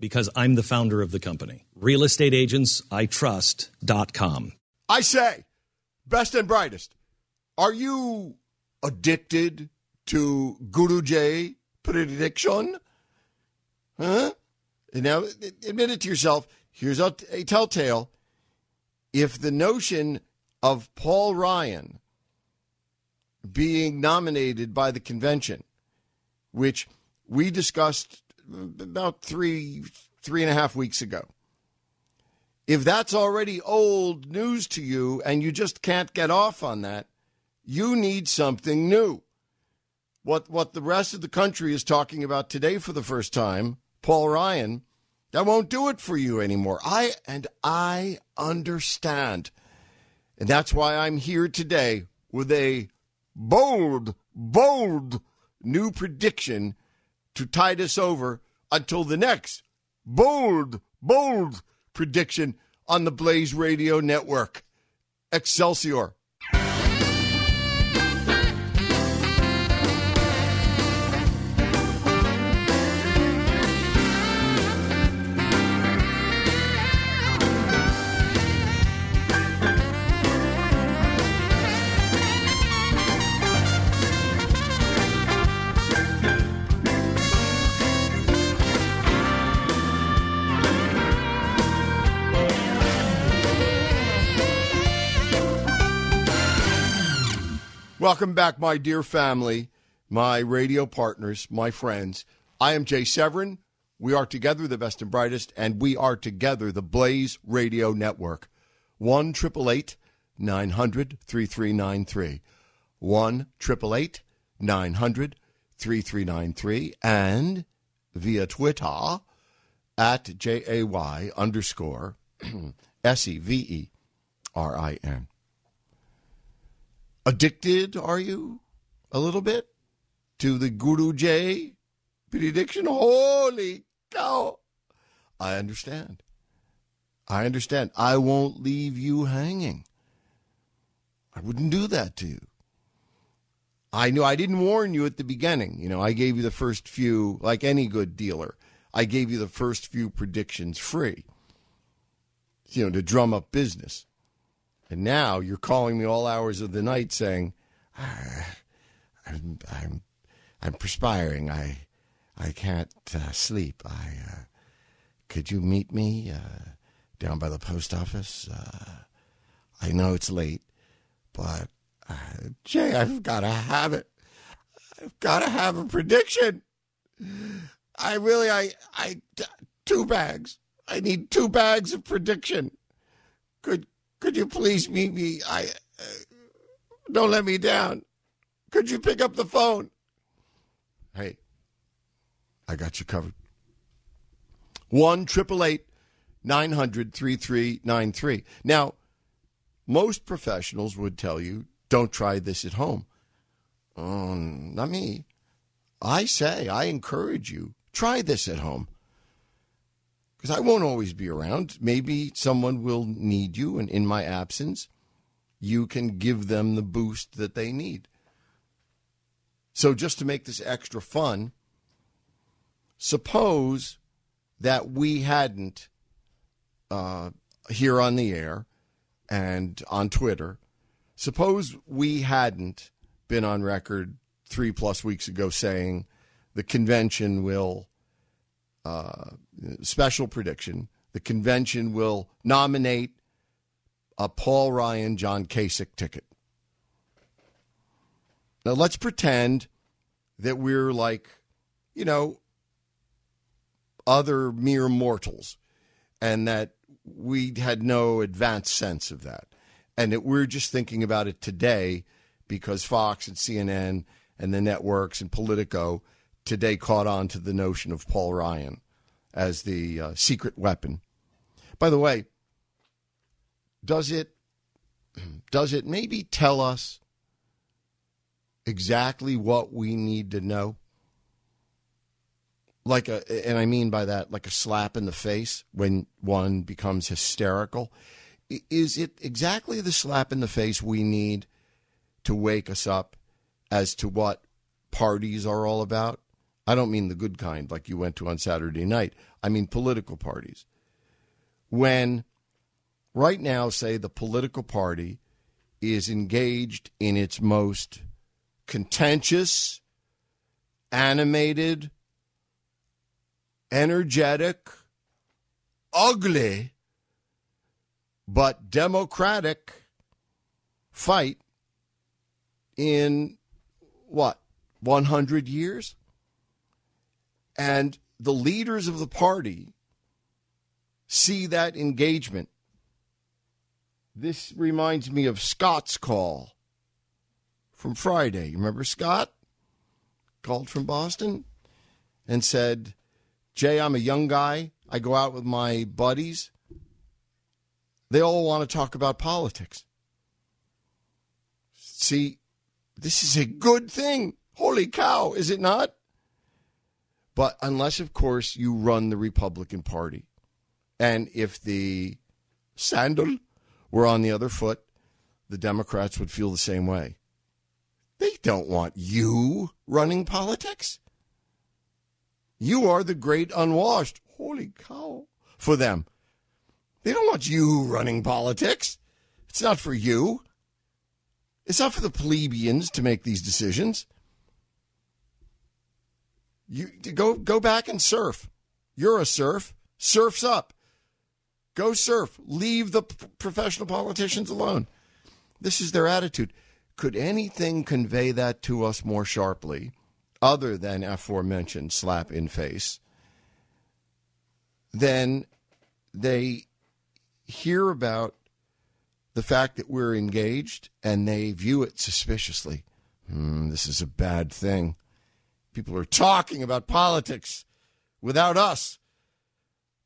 Because I'm the founder of the company. RealestateAgentsITrust.com. I say, best and brightest, are you addicted to Guru J prediction? Huh? And now, admit it to yourself. Here's a, a telltale. If the notion of Paul Ryan being nominated by the convention, which we discussed about three, three and a half weeks ago, if that's already old news to you and you just can't get off on that, you need something new. What what the rest of the country is talking about today for the first time, Paul Ryan, that won't do it for you anymore. I and I understand. And that's why I'm here today with a bold, bold new prediction to tide us over until the next bold, bold prediction on the Blaze Radio Network. Excelsior. Welcome back, my dear family, my radio partners, my friends. I am Jay Severin. We are together the best and brightest, and we are together the Blaze Radio Network. 1 900 3393. 1 900 3393. And via Twitter at J A Y underscore S E V E R I N. Addicted, are you? A little bit? To the Guru J prediction? Holy cow. I understand. I understand. I won't leave you hanging. I wouldn't do that to you. I knew I didn't warn you at the beginning. You know, I gave you the first few, like any good dealer, I gave you the first few predictions free, you know, to drum up business. And now you're calling me all hours of the night saying, ah, I'm, I'm, I'm perspiring. I, I can't uh, sleep. I, uh, could you meet me uh, down by the post office? Uh, I know it's late, but uh, Jay, I've got to have it. I've got to have a prediction. I really, I, I, two bags. I need two bags of prediction. Could could you please meet me? I uh, don't let me down. Could you pick up the phone? Hey, I got you covered. One triple eight nine hundred three three nine three. Now, most professionals would tell you, don't try this at home. Um, not me. I say, I encourage you, try this at home because I won't always be around. Maybe someone will need you, and in my absence, you can give them the boost that they need. So, just to make this extra fun, suppose that we hadn't uh, here on the air and on Twitter, suppose we hadn't been on record three plus weeks ago saying the convention will uh, Uh, special prediction. The convention will nominate a Paul Ryan, John Kasich ticket. Now let's pretend that we're like, you know, other mere mortals and that we had no advanced sense of that. And that we're just thinking about it today because Fox and CNN and the networks and Politico today caught on to the notion of Paul Ryan. As the uh, secret weapon. By the way, does it does it maybe tell us exactly what we need to know? Like a and I mean by that like a slap in the face when one becomes hysterical. Is it exactly the slap in the face we need to wake us up as to what parties are all about? I don't mean the good kind like you went to on Saturday night. I mean political parties. When right now, say the political party is engaged in its most contentious, animated, energetic, ugly, but democratic fight in what, 100 years? And the leaders of the party see that engagement. This reminds me of Scott's call from Friday. You remember Scott? Called from Boston and said, Jay, I'm a young guy. I go out with my buddies. They all want to talk about politics. See, this is a good thing. Holy cow, is it not? But unless, of course, you run the Republican Party. And if the sandal were on the other foot, the Democrats would feel the same way. They don't want you running politics. You are the great unwashed. Holy cow. For them. They don't want you running politics. It's not for you. It's not for the plebeians to make these decisions. You go go back and surf. You're a surf. Surf's up. Go surf. Leave the professional politicians alone. This is their attitude. Could anything convey that to us more sharply, other than aforementioned slap in face? Then they hear about the fact that we're engaged and they view it suspiciously. Hmm, this is a bad thing. People are talking about politics without us.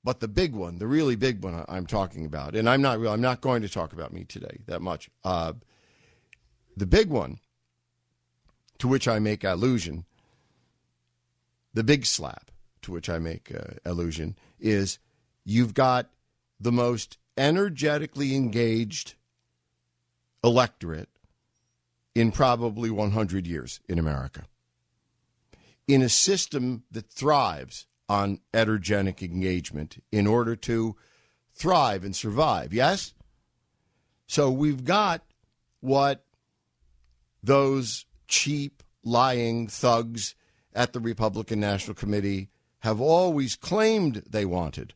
But the big one, the really big one I'm talking about, and I'm not real, I'm not going to talk about me today that much. Uh, the big one, to which I make allusion, the big slap to which I make uh, allusion is you've got the most energetically engaged electorate in probably 100 years in America in a system that thrives on energetic engagement in order to thrive and survive. Yes? So we've got what those cheap, lying thugs at the Republican National Committee have always claimed they wanted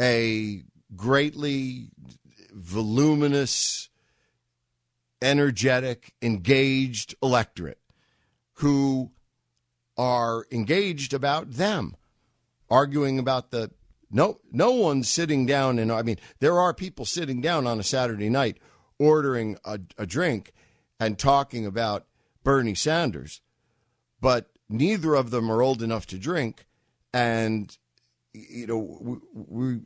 a greatly voluminous, energetic, engaged electorate who are engaged about them, arguing about the no no one's sitting down and I mean there are people sitting down on a Saturday night ordering a, a drink and talking about Bernie Sanders, but neither of them are old enough to drink, and you know we, we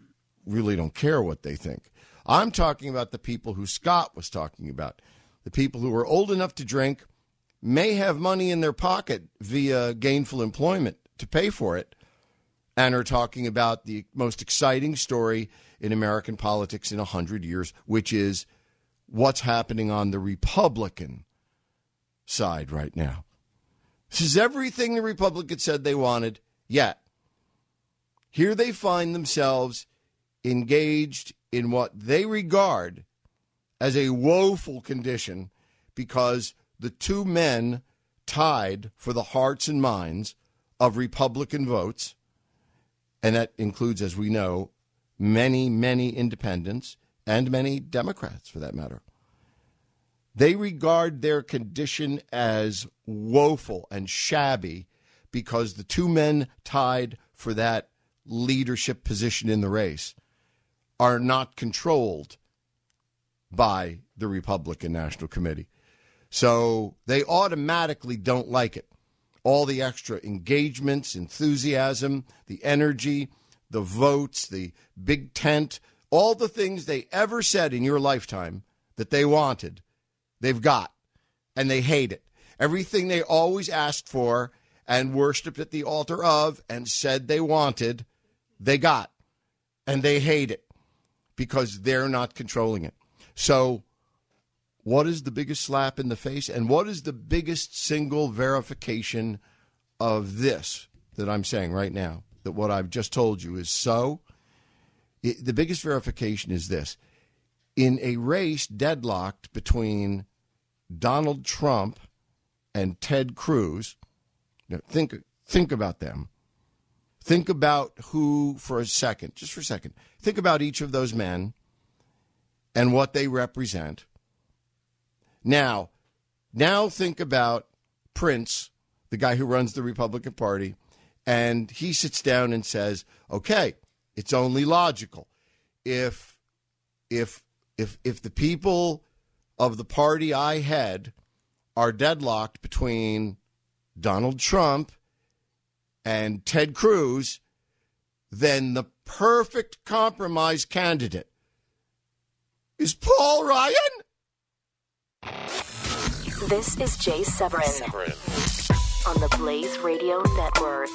really don't care what they think. I'm talking about the people who Scott was talking about, the people who are old enough to drink may have money in their pocket via gainful employment to pay for it and are talking about the most exciting story in American politics in 100 years, which is what's happening on the Republican side right now. This is everything the Republicans said they wanted, yet here they find themselves engaged in what they regard as a woeful condition because the two men tied for the hearts and minds of Republican votes, and that includes, as we know, many, many independents and many Democrats for that matter. They regard their condition as woeful and shabby because the two men tied for that leadership position in the race are not controlled by the Republican National Committee. So they automatically don't like it. all the extra engagements, enthusiasm, the energy, the votes, the big tent, all the things they ever said in your lifetime that they wanted, they've got, and they hate it. Everything they always asked for and worshiped at the altar of and said they wanted, they got, and they hate it because they're not controlling it. So, what is the biggest slap in the face, and what is the biggest single verification of this that I'm saying right now? That what I've just told you is so. It, the biggest verification is this in a race deadlocked between Donald Trump and Ted Cruz. Think think about them. Think about who for a second, just for a second. Think about each of those men and what they represent. Now, now think about Reince, the guy who runs the Republican Party, and he sits down and says, "Okay, it's only logical if if if if the people of the party I head are deadlocked between Donald Trump and Ted Cruz, then the perfect compromise candidate is Paul Ryan." This is Jay Severin, Severin. on the Blaze Radio Network.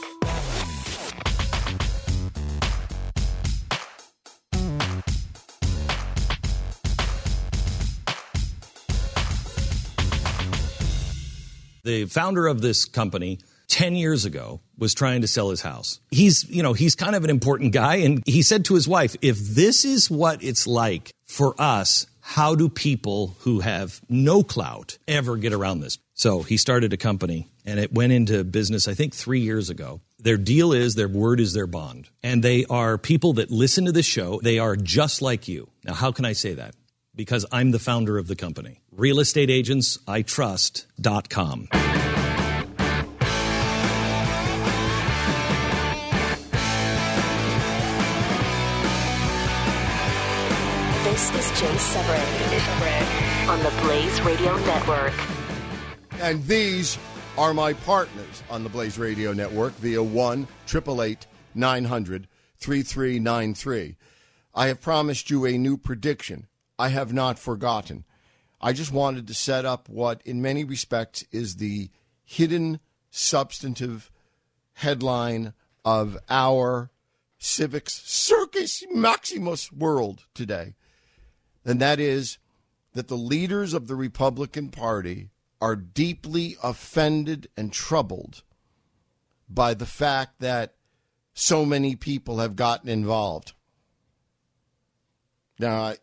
The founder of this company 10 years ago was trying to sell his house. He's, you know, he's kind of an important guy. And he said to his wife, if this is what it's like for us, how do people who have no clout ever get around this? So he started a company and it went into business, I think, three years ago. Their deal is their word is their bond. And they are people that listen to this show. They are just like you. Now, how can I say that? Because I'm the founder of the company. RealestateAgentsITrust.com. This is Jay Severin on the Blaze Radio Network. And these are my partners on the Blaze Radio Network via 1 888 900 3393. I have promised you a new prediction. I have not forgotten. I just wanted to set up what, in many respects, is the hidden substantive headline of our civics circus maximus world today. And that is that the leaders of the Republican Party are deeply offended and troubled by the fact that so many people have gotten involved. Now, I,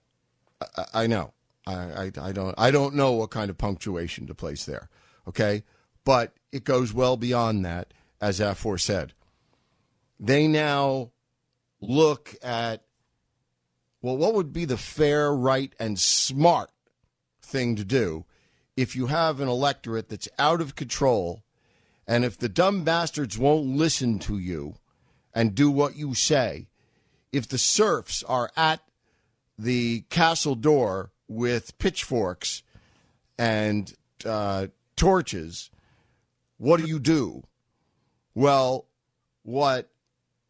I, I know I, I, I don't I don't know what kind of punctuation to place there, okay, but it goes well beyond that, as aforesaid. They now look at well, what would be the fair, right, and smart thing to do if you have an electorate that's out of control and if the dumb bastards won't listen to you and do what you say, if the serfs are at the castle door with pitchforks and uh, torches, what do you do? Well, what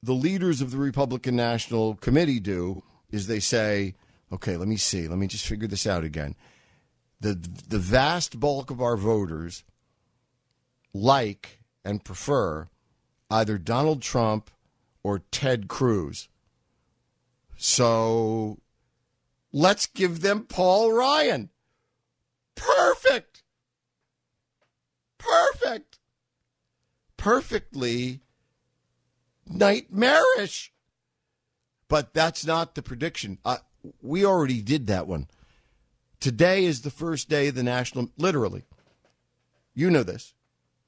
the leaders of the Republican National Committee do is they say, okay, let me see, let me just figure this out again the the vast bulk of our voters like and prefer either Donald Trump or Ted Cruz. So let's give them Paul Ryan. Perfect. Perfect. Perfectly nightmarish. But that's not the prediction. Uh, we already did that one. Today is the first day of the national, literally. You know this.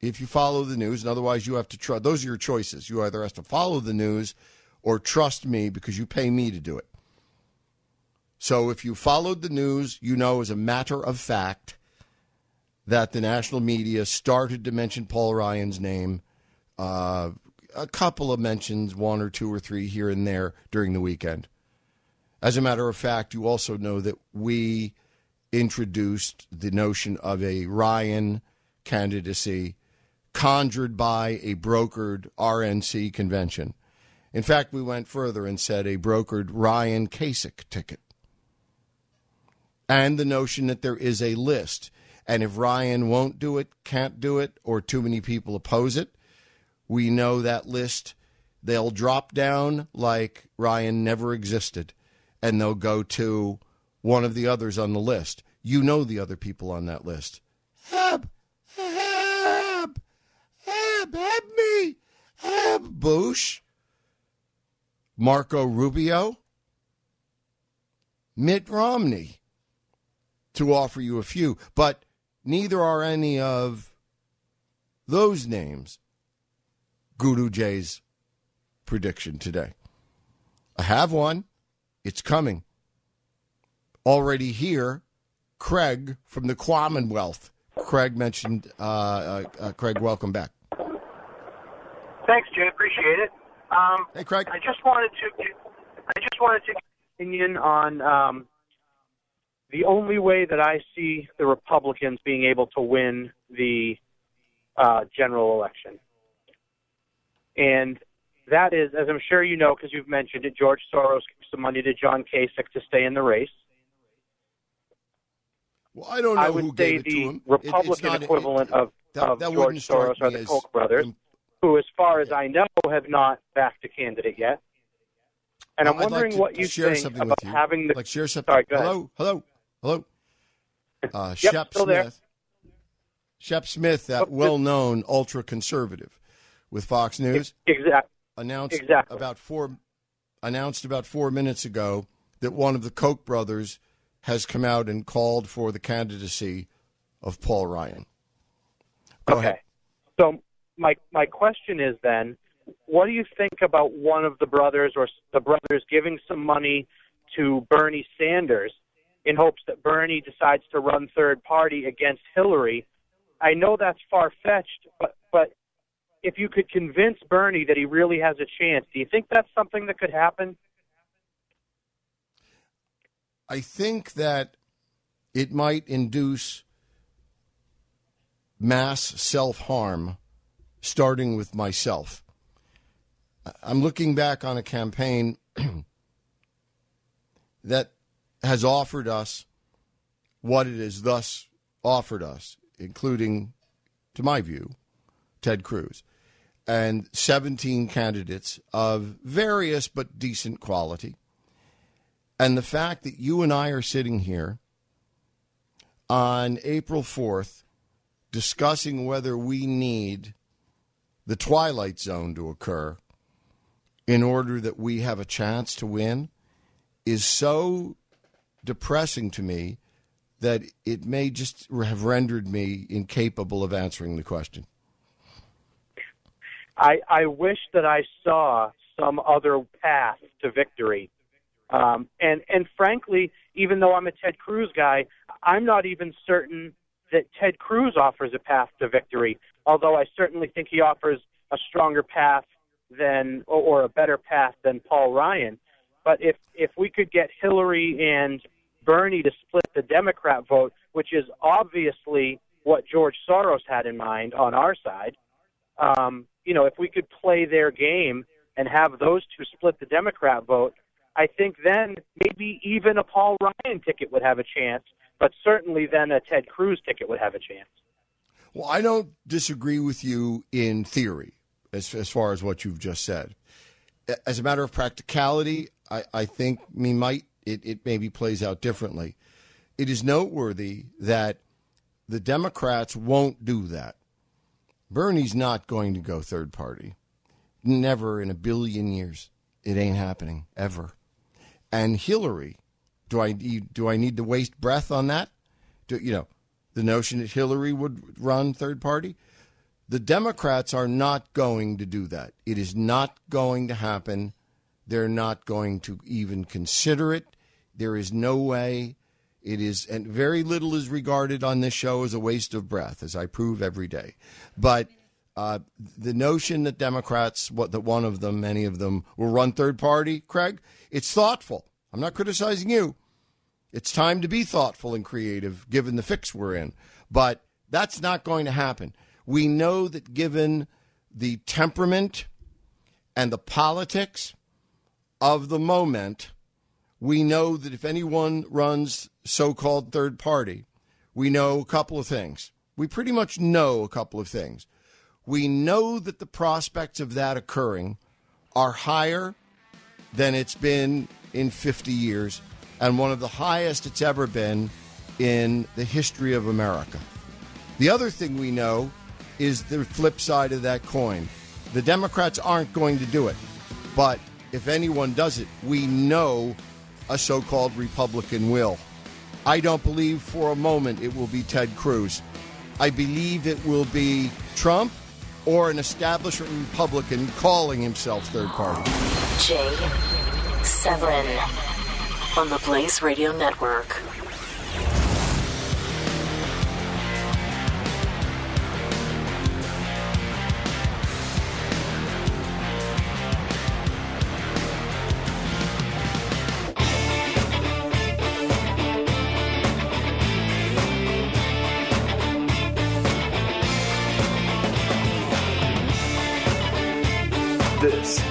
If you follow the news, and otherwise you have to trust, those are your choices. You either have to follow the news or trust me because you pay me to do it. So if you followed the news, you know as a matter of fact that the national media started to mention Paul Ryan's name. Uh, a couple of mentions, one or two or three here and there during the weekend. As a matter of fact, you also know that we introduced the notion of a Ryan candidacy conjured by a brokered RNC convention. In fact, we went further and said a brokered Ryan Kasich ticket. And the notion that there is a list. And if Ryan won't do it, can't do it, or too many people oppose it, we know that list. They'll drop down like Ryan never existed, and they'll go to one of the others on the list. You know the other people on that list. Heb, Heb, Heb, Heb me, Heb Bush, Marco Rubio, Mitt Romney, to offer you a few. But neither are any of those names Guru Jay's prediction today. I have one. It's coming. Already here, Craig from the Commonwealth. Craig mentioned, uh, uh, uh, Craig, welcome back. Thanks, Jay. Appreciate it. Um, Hey, Craig. I just wanted to, I just wanted to get your opinion on um, the only way that I see the Republicans being able to win the uh, general election, and that is, as I'm sure you know, because you've mentioned it, George Soros gives some money to John Kasich to stay in the race. Well, I don't know I would who say gave it to the. It- Republican not- equivalent it- of, that- of that George Soros are the Koch brothers, who, as far as I know, have not backed a candidate yet. And I'm I'd like wondering to what you think about you. having the. like share something. Sorry, go ahead. hello, hello, hello. Uh, Yep, Shep still there. Smith. Shep Smith, that Oh, well-known ultra conservative with Fox News, Exact. announced Exactly. about four announced about four minutes ago that one of the Koch brothers has come out and called for the candidacy of Paul Ryan. Go okay. ahead. So my my question is then, what do you think about one of the brothers or the brothers giving some money to Bernie Sanders in hopes that Bernie decides to run third party against Hillary? I know that's far fetched, but but if you could convince Bernie that he really has a chance, do you think that's something that could happen? I think that it might induce mass self harm, starting with myself. I'm looking back on a campaign that has offered us what it has thus offered us, including, to my view, Ted Cruz, and 17 candidates of various but decent quality. And the fact that you and I are sitting here on April 4th discussing whether we need the Twilight Zone to occur in order that we have a chance to win is so depressing to me that it may just have rendered me incapable of answering the question. I, I wish that I saw some other path to victory. Um, and and frankly, even though I'm a Ted Cruz guy, I'm not even certain that Ted Cruz offers a path to victory. Although I certainly think he offers a stronger path than or, or a better path than Paul Ryan. But if if we could get Hillary and Bernie to split the Democrat vote, which is obviously what George Soros had in mind on our side, um, you know, if we could play their game and have those two split the Democrat vote, I think then maybe even a Paul Ryan ticket would have a chance, but certainly then a Ted Cruz ticket would have a chance. Well, I don't disagree with you in theory as, as far as what you've just said. As a matter of practicality, I, I think me might it, it maybe plays out differently. It is noteworthy that the Democrats won't do that. Bernie's not going to go third party. Never in a billion years. It ain't happening ever. And Hillary, do I do I need to waste breath on that? Do, you know, the notion that Hillary would run third party? The Democrats are not going to do that. It is not going to happen. They're not going to even consider it. There is no way. It is, and very little is regarded on this show as a waste of breath, as I prove every day. But uh, the notion that Democrats, what that one of them, many of them, will run third party, Craig, it's thoughtful. I'm not criticizing you. It's time to be thoughtful and creative given the fix we're in. But that's not going to happen. We know that given the temperament and the politics of the moment, we know that if anyone runs so called third party, we know a couple of things. We pretty much know a couple of things. We know that the prospects of that occurring are higher than it's been in 50 years and one of the highest it's ever been in the history of America. The other thing we know is the flip side of that coin. The Democrats aren't going to do it. But if anyone does it, we know a so called Republican will. I don't believe for a moment it will be Ted Cruz. I believe it will be Trump or an establishment Republican calling himself third party. Jay Severin on the Blaze Radio Network.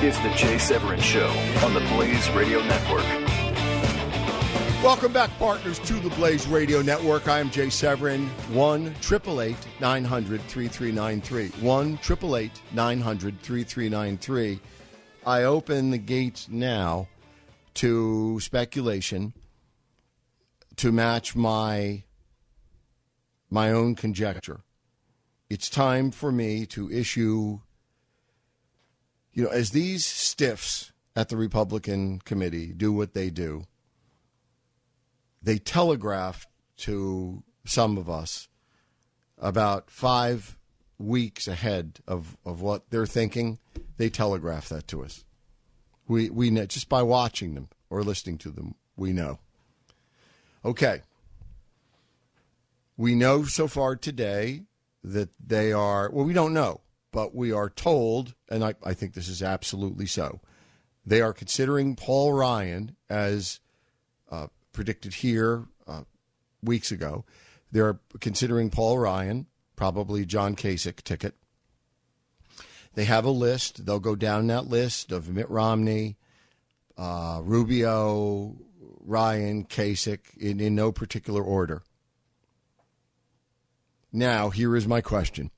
Is the Jay Severin Show on the Blaze Radio Network. Welcome back, partners, to the Blaze Radio Network. I am Jay Severin. 1 900 3393. 1 900 3393. I open the gates now to speculation to match my my own conjecture. It's time for me to issue you know, as these stiffs at the Republican committee do what they do, they telegraph to some of us about five weeks ahead of, of what they're thinking. They telegraph that to us. We, we know, just by watching them or listening to them, we know. Okay. We know so far today that they are, well, we don't know but we are told, and I, I think this is absolutely so, they are considering Paul Ryan as uh, predicted here uh, weeks ago. They're considering Paul Ryan, probably John Kasich ticket. They have a list. They'll go down that list of Mitt Romney, uh, Rubio, Ryan, Kasich, in, in no particular order. Now, here is my question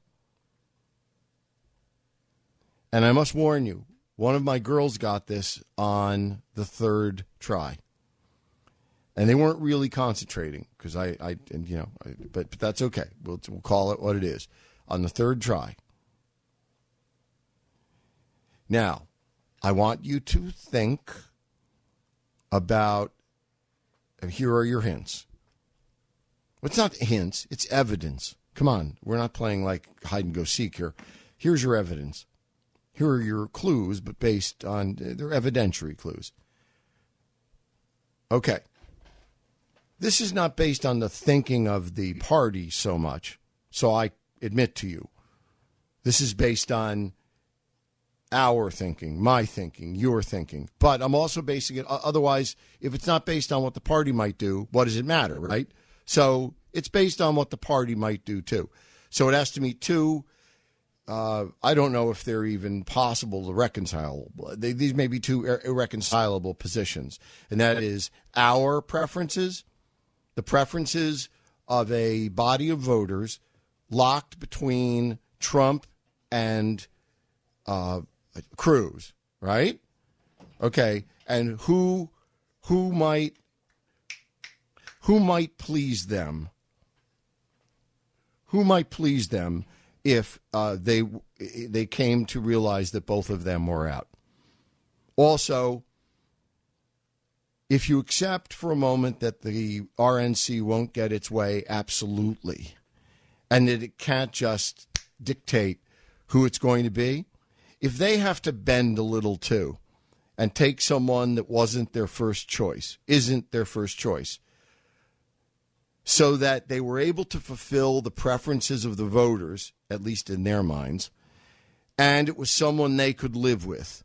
and I must warn you, one of my girls got this on the third try. And they weren't really concentrating because I, I, and you know, I, but, but that's okay. We'll, we'll call it what it is. On the third try. Now, I want you to think about here are your hints. It's not hints, it's evidence. Come on, we're not playing like hide and go seek here. Here's your evidence. Here are your clues, but based on they're evidentiary clues. Okay. This is not based on the thinking of the party so much. So I admit to you, this is based on our thinking, my thinking, your thinking. But I'm also basing it, otherwise, if it's not based on what the party might do, what does it matter, right? So it's based on what the party might do too. So it has to meet two uh, I don't know if they're even possible to reconcile. They, these may be two irreconcilable positions, and that is our preferences, the preferences of a body of voters locked between Trump and uh, Cruz, right? Okay, and who who might who might please them? Who might please them? If uh, they they came to realize that both of them were out. Also, if you accept for a moment that the RNC won't get its way absolutely, and that it can't just dictate who it's going to be, if they have to bend a little too and take someone that wasn't their first choice, isn't their first choice, so that they were able to fulfill the preferences of the voters, at least in their minds, and it was someone they could live with.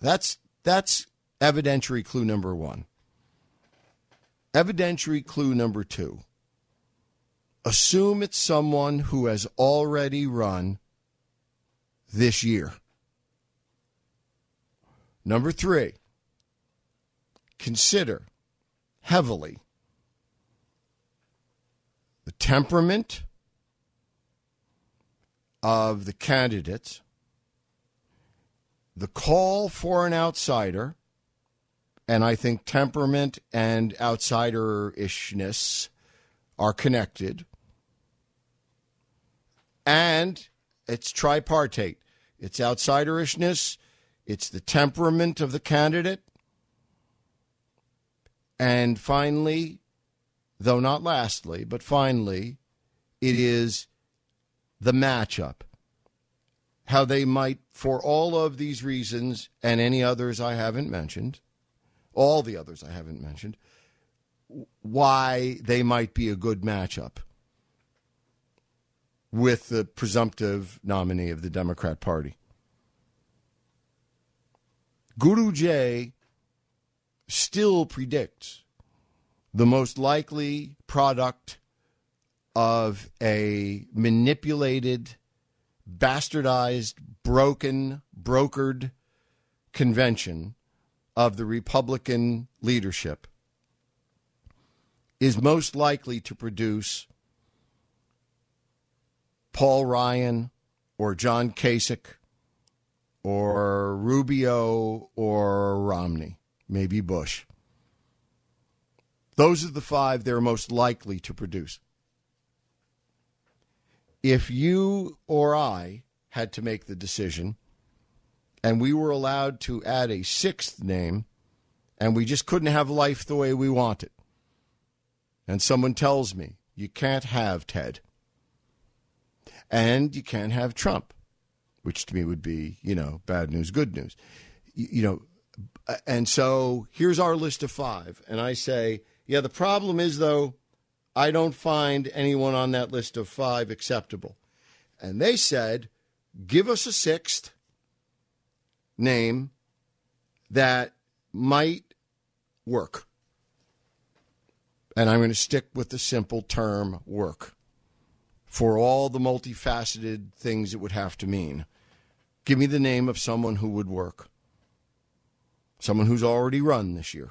That's that's evidentiary clue number 1. Evidentiary clue number 2. assume it's someone who has already run this year. Number three, consider heavily the temperament of the candidates, the call for an outsider, and I think temperament and outsider ishness are connected. And it's tripartite it's outsiderishness, it's the temperament of the candidate, and finally, though not lastly, but finally, it is the matchup. How they might, for all of these reasons and any others I haven't mentioned, all the others I haven't mentioned, why they might be a good matchup with the presumptive nominee of the Democrat Party. Guru J still predicts the most likely product of a manipulated, bastardized, broken, brokered convention of the Republican leadership is most likely to produce Paul Ryan or John Kasich or Rubio or Romney, maybe Bush. Those are the five they're most likely to produce. If you or I had to make the decision and we were allowed to add a sixth name and we just couldn't have life the way we want it, and someone tells me you can't have Ted and you can't have Trump, which to me would be, you know, bad news, good news. You, you know, and so here's our list of five. And I say, yeah, the problem is, though, I don't find anyone on that list of five acceptable. And they said, give us a sixth name that might work. And I'm going to stick with the simple term work for all the multifaceted things it would have to mean. Give me the name of someone who would work. Someone who's already run this year.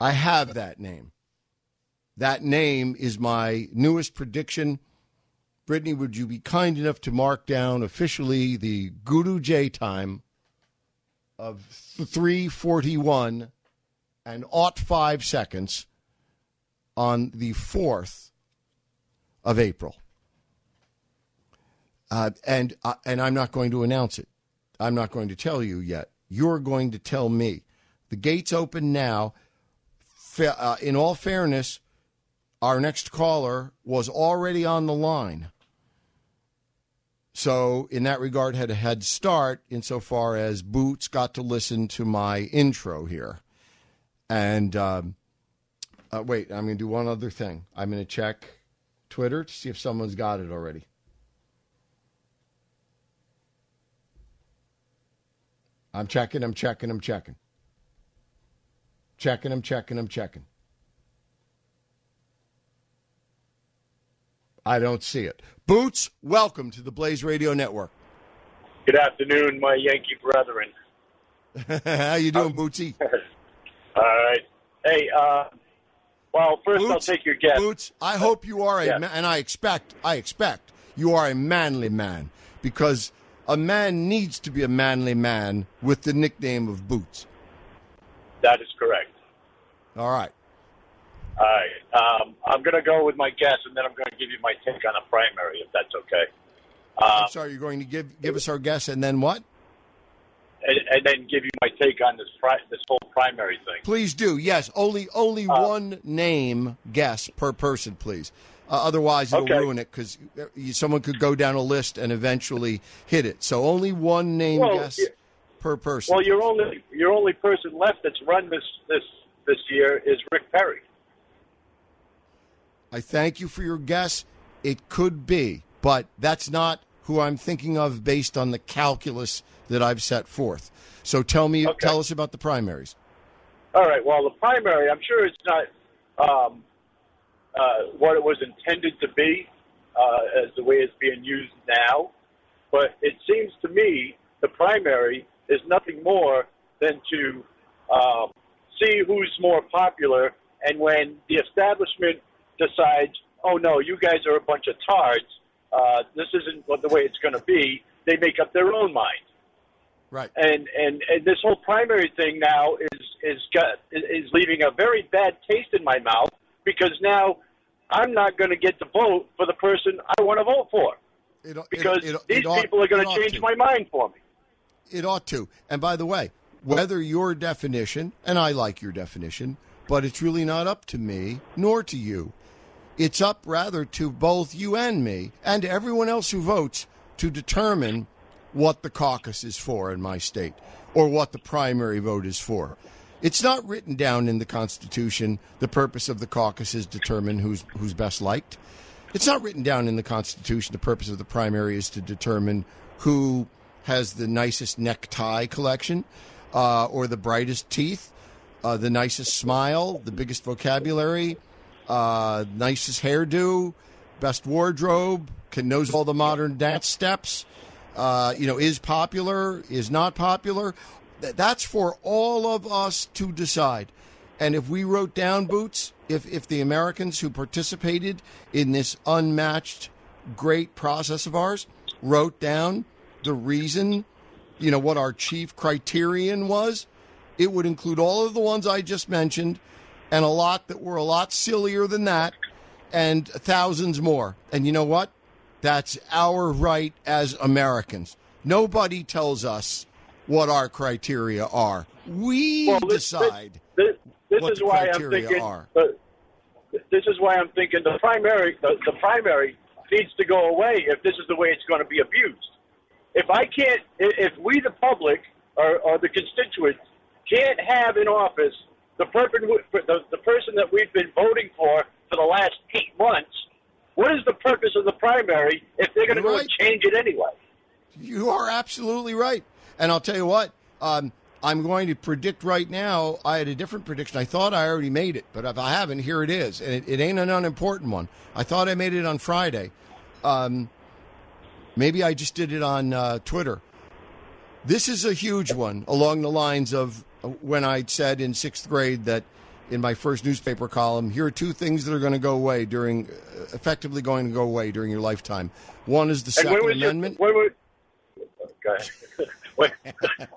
I have that name. That name is my newest prediction. Brittany, would you be kind enough to mark down officially the Guru J time of 341 and aught five seconds on the 4th of April? Uh, and uh, and I'm not going to announce it. I'm not going to tell you yet. You're going to tell me. The gates open now. Fa- uh, in all fairness, our next caller was already on the line. So, in that regard, had a head start insofar as Boots got to listen to my intro here. And um, uh, wait, I'm going to do one other thing. I'm going to check Twitter to see if someone's got it already. I'm checking, I'm checking, I'm checking. Checking, I'm checking, I'm checking. I don't see it. Boots, welcome to the Blaze Radio Network. Good afternoon, my Yankee brethren. How you doing, Bootsy? All right. Hey, uh, well, first Boots, I'll take your guess. Boots, I hope you are a Yeah. ma- and I expect, I expect you are a manly man because a man needs to be a manly man with the nickname of Boots. That is correct. All right. All right. Um, I'm going to go with my guess, and then I'm going to give you my take on a primary, if that's okay. Uh, I'm sorry, you're going to give give us our guess and then what? and, and then give you my take on this pri- this whole primary thing. Please do. Yes, only only Uh, one name guess per person, please. Uh, otherwise, it'll Okay. ruin it because someone could go down a list and eventually hit it. So only one name Well, guess yeah. per person. Well, your only your only person left that's run this this this year is Rick Perry. I thank you for your guess. It could be, but that's not who I'm thinking of based on the calculus that I've set forth. So tell me, Okay. tell us about the primaries. All right. Well, the primary, I'm sure it's not. Um, uh, what it was intended to be uh, as the way it's being used now. But it seems to me the primary is nothing more than to um, see who's more popular. And when the establishment decides, oh no, you guys are a bunch of tards, uh, this isn't what the way it's going to be, they make up their own mind. Right. And, and and this whole primary thing now is is got is leaving a very bad taste in my mouth because now I'm not going to get to vote for the person I want to vote for It, because it- it these ought- people are going to change my mind for me. It ought to. And by the way, whether your definition, and I like your definition, but it's really not up to me nor to you. It's up rather to both you and me and everyone else who votes to determine what the caucus is for in my state or what the primary vote is for. It's not written down in the Constitution. The purpose of the caucus is to determine who's who's best liked. It's not written down in the Constitution. The purpose of the primary is to determine who has the nicest necktie collection, uh, or the brightest teeth, uh, the nicest smile, the biggest vocabulary, uh, nicest hairdo, best wardrobe, can knows all the modern dance steps. Uh, you know, is popular, is not popular. That's for all of us to decide. And if we wrote down boots, if if the Americans who participated in this unmatched great process of ours wrote down the reason, you know, what our chief criterion was, it would include all of the ones I just mentioned and a lot that were a lot sillier than that and thousands more. And you know what? That's our right as Americans. Nobody tells us what our criteria are. We Well, this- decide. This, this what is the why I'm criteria thinking. are. uh, this is why I'm thinking the primary the, the primary needs to go away if this is the way it's going to be abused. If I can't, if we the public or, or the constituents can't have in office the person the, the person that we've been voting for for the last eight months, what is the purpose of the primary if they're going to go right. and change it anyway? You are absolutely right. And I'll tell you what, um, I'm going to predict right now. I had a different prediction. I thought I already made it, but if I haven't, here it is. And it, it ain't an unimportant one. I thought I made it on Friday. Um, maybe I just did it on uh, Twitter. This is a huge one along the lines of when I said in sixth grade that in my first newspaper column, here are two things that are going to go away during, uh, effectively going to go away during your lifetime. One is the Second Amendment. Your, go ahead. wait,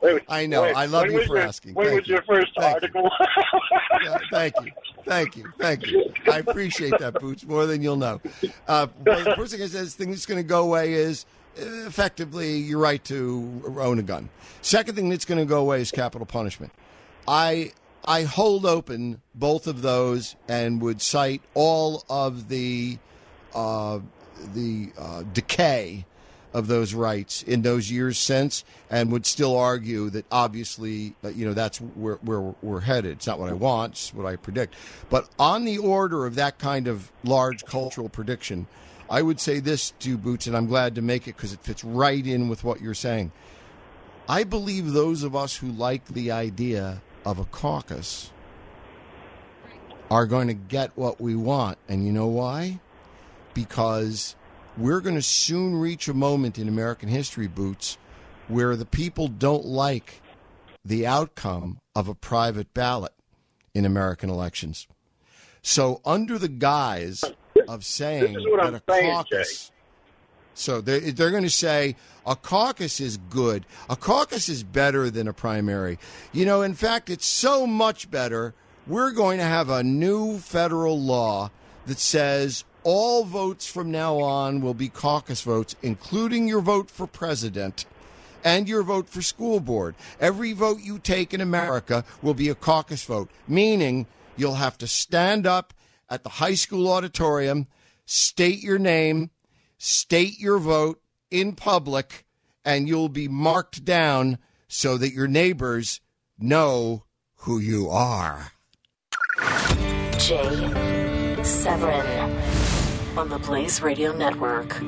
wait, I know. wait. I love when you for your, asking. When Thank was you. your first Thank you. article? Yeah, thank you. Thank you. Thank you. I appreciate that, Boots, more than you'll know. Uh, but the first thing I said is thing that's going to go away is effectively your right to own a gun. Second thing that's going to go away is capital punishment. I I hold open both of those and would cite all of the uh, the uh, decay of those rights in those years since, and would still argue that obviously, uh, you know, that's where, where we're headed. It's not what I want, it's what I predict. But on the order of that kind of large cultural prediction, I would say this to Boots, and I'm glad to make it because it fits right in with what you're saying. I believe those of us who like the idea of a caucus are going to get what we want. And you know why? Because we're going to soon reach a moment in American history, Boots, where the people don't like the outcome of a private ballot in American elections. So, under the guise of saying is what that I'm a saying, caucus, so they're, they're going to say a caucus is good. A caucus is better than a primary. You know, in fact, it's so much better. We're going to have a new federal law that says all votes from now on will be caucus votes, including your vote for president and your vote for school board. Every vote you take in America will be a caucus vote, meaning you'll have to stand up at the high school auditorium, state your name, state your vote in public, and you'll be marked down so that your neighbors know who you are. Jay Severin on the Blaze Radio Network.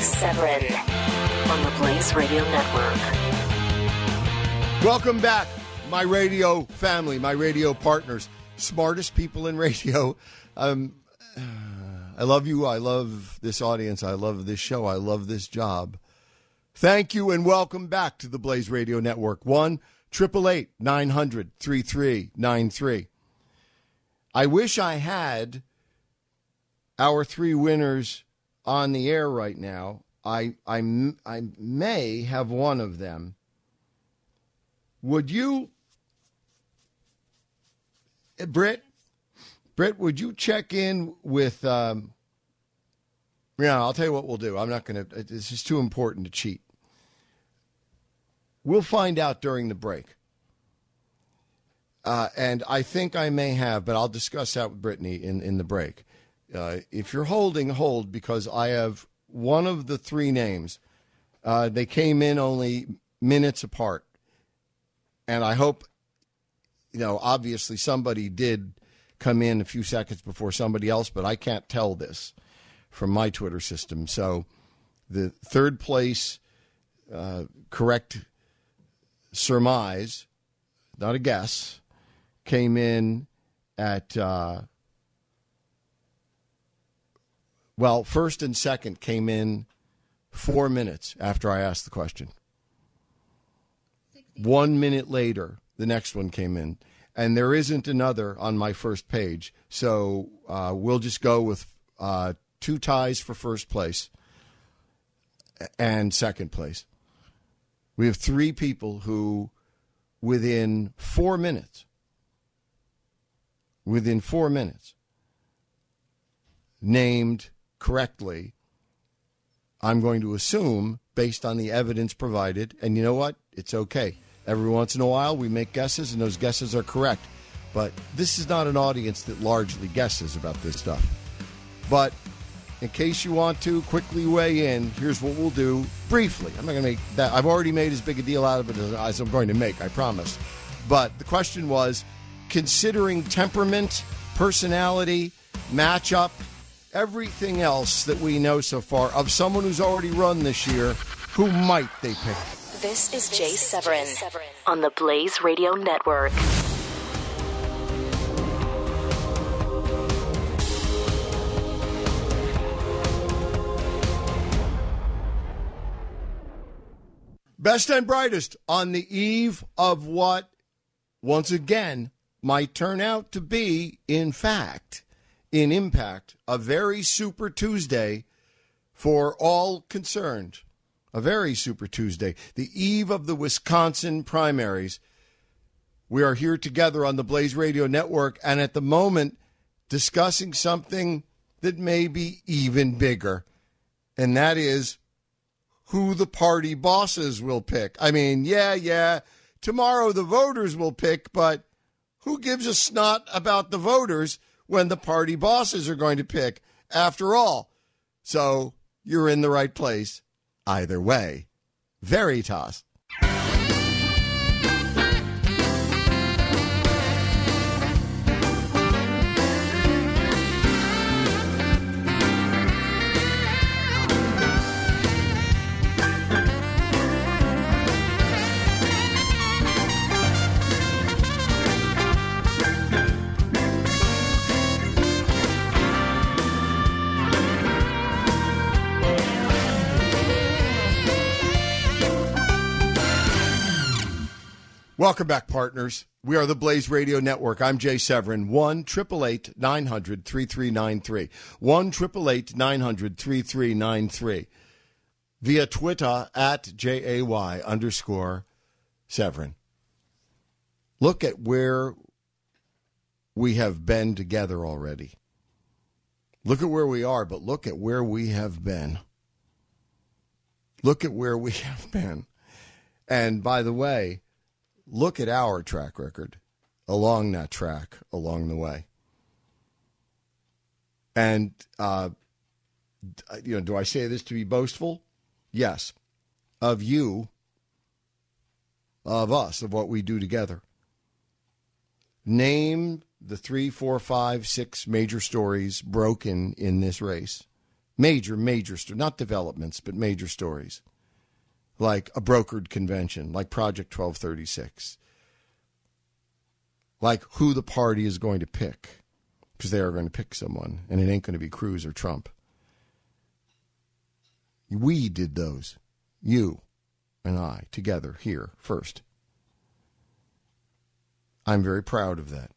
Severin on the Blaze Radio Network. Welcome back, my radio family, my radio partners, smartest people in radio. Um, I love you. I love this audience. I love this show. I love this job. Thank you and welcome back to the Blaze Radio Network. 1 888 900 3393. I wish I had our three winners on the air right now. I, I, I may have one of them. Would you, eh, Britt, Britt, would you check in with, um, yeah, I'll tell you what we'll do. I'm not going to, this is too important to cheat. We'll find out during the break. Uh, and I think I may have, but I'll discuss that with Brittany in, in the break. Uh, if you're holding, hold because I have one of the three names. Uh, they came in only minutes apart. And I hope, you know, obviously somebody did come in a few seconds before somebody else, but I can't tell this from my Twitter system. So the third place uh, correct surmise, not a guess, came in at uh, well, first and second came in four minutes after I asked the question. One minute later, the next one came in, and there isn't another on my first page, so uh, we'll just go with uh, two ties for first place and second place. We have three people who, within four minutes, within four minutes, named correctly, I'm going to assume based on the evidence provided. And you know what? It's okay. Every once in a while, we make guesses, and those guesses are correct. But this is not an audience that largely guesses about this stuff. But in case you want to quickly weigh in, here's what we'll do briefly. I'm not going to make that. I've already made as big a deal out of it as I'm going to make, I promise. But the question was considering temperament, personality, matchup, everything else that we know so far of someone who's already run this year, who might they pick? This is Jay Severin on the Blaze Radio Network. Best and brightest on the eve of what, once again, might turn out to be, in fact, in impact, a very super Tuesday for all concerned. A very super Tuesday. The eve of the Wisconsin primaries. We are here together on the Blaze Radio Network, and at the moment, discussing something that may be even bigger, and that is who the party bosses will pick. I mean, yeah, yeah, tomorrow the voters will pick, but who gives a snot about the voters when the party bosses are going to pick after all? So you're in the right place either way. Veritas. Welcome back, partners. We are the Blaze Radio Network. I'm Jay Severin. 1 888 900 3393. 1 888 900 3393. Via Twitter at J A Y underscore Severin. Look at where we have been together already. Look at where we are, but look at where we have been. Look at where we have been. And by the way, look at our track record along that track along the way. And, uh, you know, do I say this to be boastful? Yes. Of you, of us, of what we do together. Name the three, four, five, six major stories broken in this race. Major, major, not developments, but major stories. Like a brokered convention, like Project 1236. Like who the party is going to pick, because they are going to pick someone, and it ain't going to be Cruz or Trump. We did those. You and I together here first. I'm very proud of that.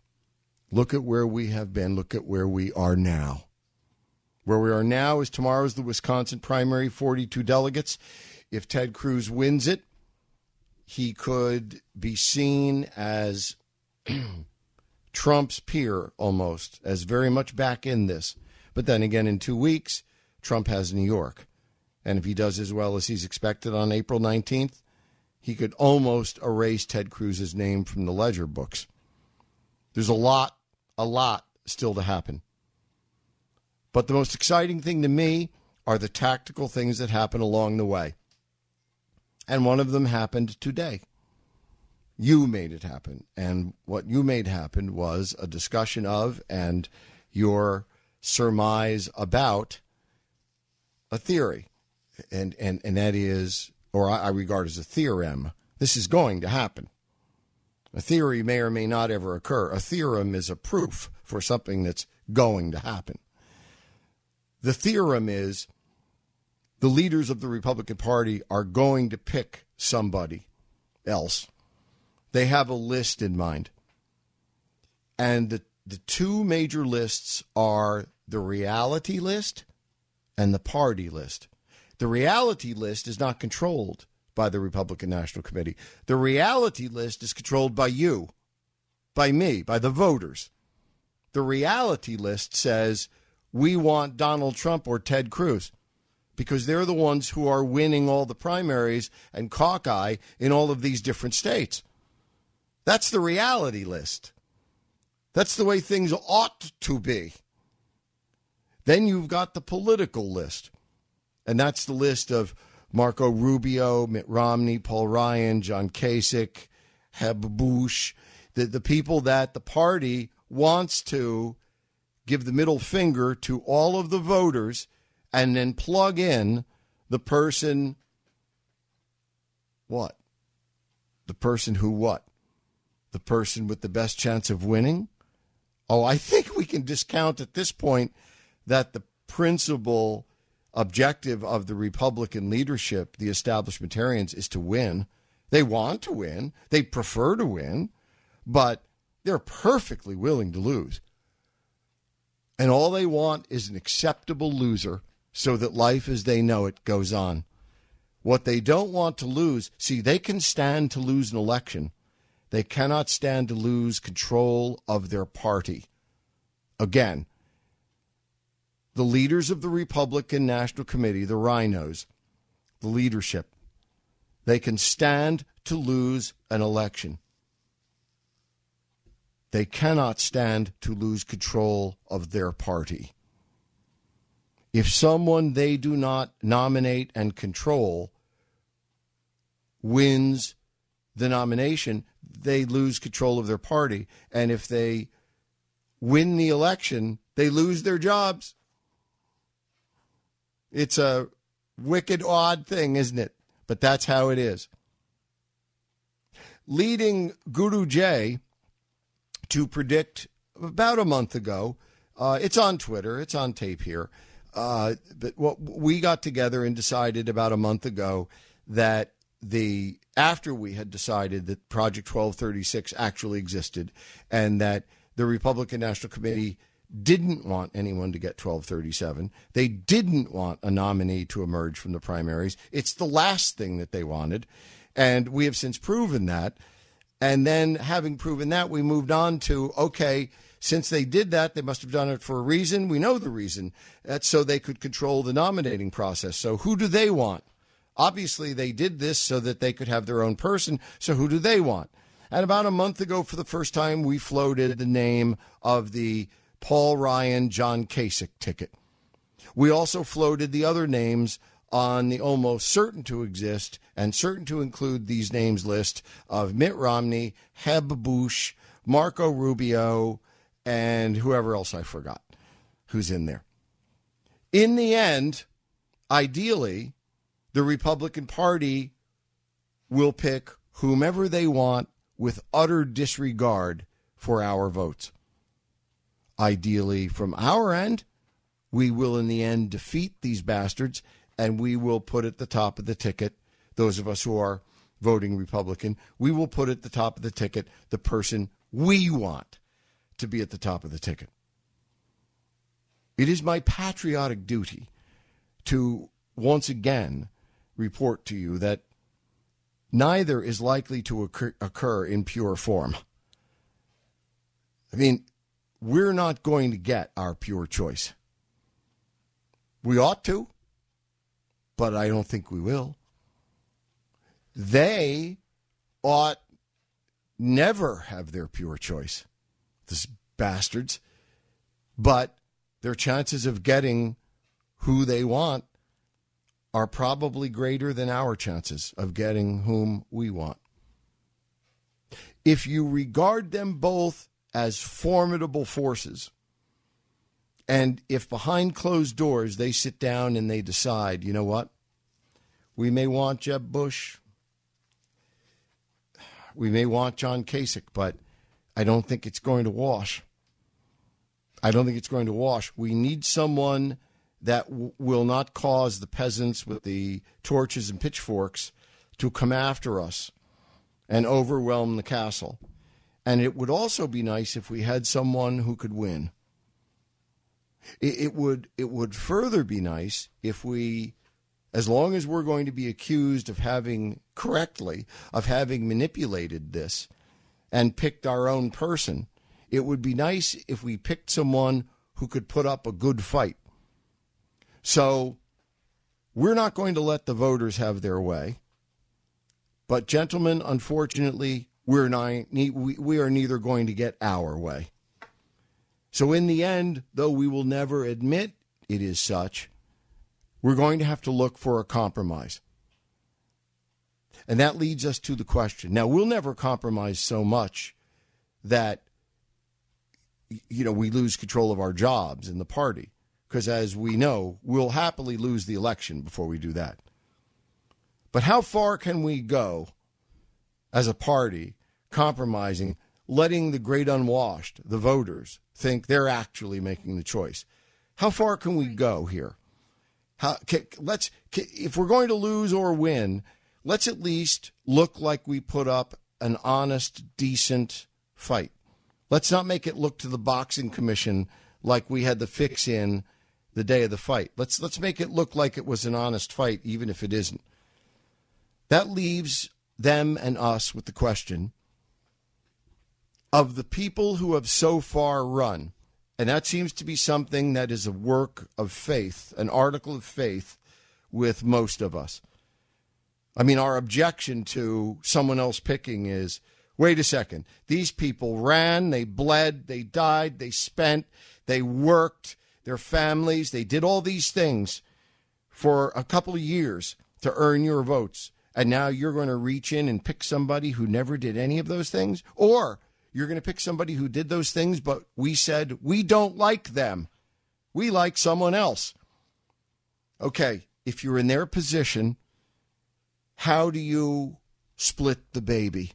Look at where we have been. Look at where we are now. Where we are now is tomorrow's the Wisconsin primary, 42 delegates. If Ted Cruz wins it, he could be seen as Trump's peer almost, as very much back in this. But then again, in two weeks, Trump has New York. And if he does as well as he's expected on April 19th, he could almost erase Ted Cruz's name from the ledger books. There's a lot, a lot still to happen. But the most exciting thing to me are the tactical things that happen along the way. And one of them happened today. You made it happen. And what you made happen was a discussion of and your surmise about a theory. And, and, and that is, or I, I regard as a theorem, this is going to happen. A theory may or may not ever occur. A theorem is a proof for something that's going to happen. The theorem is the leaders of the Republican Party are going to pick somebody else. They have a list in mind. And the, the two major lists are the reality list and the party list. The reality list is not controlled by the Republican National Committee. The reality list is controlled by you, by me, by the voters. The reality list says we want Donald Trump or Ted Cruz because they're the ones who are winning all the primaries and caucus in all of these different states. That's the reality list. That's the way things ought to be. Then you've got the political list, and that's the list of Marco Rubio, Mitt Romney, Paul Ryan, John Kasich, Jeb Bush, the, the people that the party wants to give the middle finger to all of the voters and then plug in the person what? The person who what? The person with the best chance of winning? Oh, I think we can discount at this point that the principal objective of the Republican leadership, the establishmentarians, is to win. They want to win, they prefer to win, but they're perfectly willing to lose. And all they want is an acceptable loser so that life as they know it goes on. What they don't want to lose, see, they can stand to lose an election. They cannot stand to lose control of their party. Again, the leaders of the Republican National Committee, the RINOs, the leadership, they can stand to lose an election. They cannot stand to lose control of their party. If someone they do not nominate and control wins the nomination, they lose control of their party. And if they win the election, they lose their jobs. It's a wicked odd thing, isn't it? But that's how it is. Leading Guru Jay to predict about a month ago, uh, it's on Twitter, it's on tape here. Uh, but what we got together and decided about a month ago that the after we had decided that Project 1236 actually existed and that the Republican National Committee didn't want anyone to get 1237. They didn't want a nominee to emerge from the primaries. It's the last thing that they wanted. And we have since proven that. And then, having proven that, we moved on to okay, since they did that, they must have done it for a reason. We know the reason. That's so they could control the nominating process. So, who do they want? Obviously, they did this so that they could have their own person. So, who do they want? And about a month ago, for the first time, we floated the name of the Paul Ryan, John Kasich ticket. We also floated the other names on the almost certain to exist and certain to include these names list of Mitt Romney, Jeb Bush, Marco Rubio, and whoever else I forgot who's in there. In the end, ideally, the Republican Party will pick whomever they want with utter disregard for our votes. Ideally, from our end, we will in the end defeat these bastards and we will put at the top of the ticket, those of us who are voting Republican, we will put at the top of the ticket the person we want to be at the top of the ticket. It is my patriotic duty to once again report to you that neither is likely to occur, occur in pure form. I mean, we're not going to get our pure choice. We ought to, but I don't think we will. They ought never have their pure choice, these bastards. But their chances of getting who they want are probably greater than our chances of getting whom we want. If you regard them both as formidable forces, and if behind closed doors they sit down and they decide, you know what, we may want Jeb Bush, we may want John Kasich, but I don't think it's going to wash. I don't think it's going to wash. We need someone that w- will not cause the peasants with the torches and pitchforks to come after us and overwhelm the castle. And it would also be nice if we had someone who could win. It, it would it would further be nice if we as long as we're going to be accused of having correctly of having manipulated this and picked our own person it would be nice if we picked someone who could put up a good fight. So we're not going to let the voters have their way. But gentlemen unfortunately we're not, we are neither going to get our way so in the end though we will never admit it is such we're going to have to look for a compromise. And that leads us to the question. Now, we'll never compromise so much that you know, we lose control of our jobs in the party because as we know, we'll happily lose the election before we do that. But how far can we go as a party compromising, letting the great unwashed, the voters, think they're actually making the choice? How far can we go here? How, can, let's can, if we're going to lose or win, let's at least look like we put up an honest, decent fight. Let's not make it look to the boxing commission like we had the fix in the day of the fight. Let's let's make it look like it was an honest fight, even if it isn't. That leaves them and us with the question of the people who have so far run and that seems to be something that is a work of faith, an article of faith with most of us. I mean, our objection to someone else picking is wait a second. These people ran, they bled, they died, they spent, they worked, their families, they did all these things for a couple of years to earn your votes. And now you're going to reach in and pick somebody who never did any of those things? Or you're going to pick somebody who did those things, but we said we don't like them. We like someone else. Okay, if you're in their position, how do you split the baby?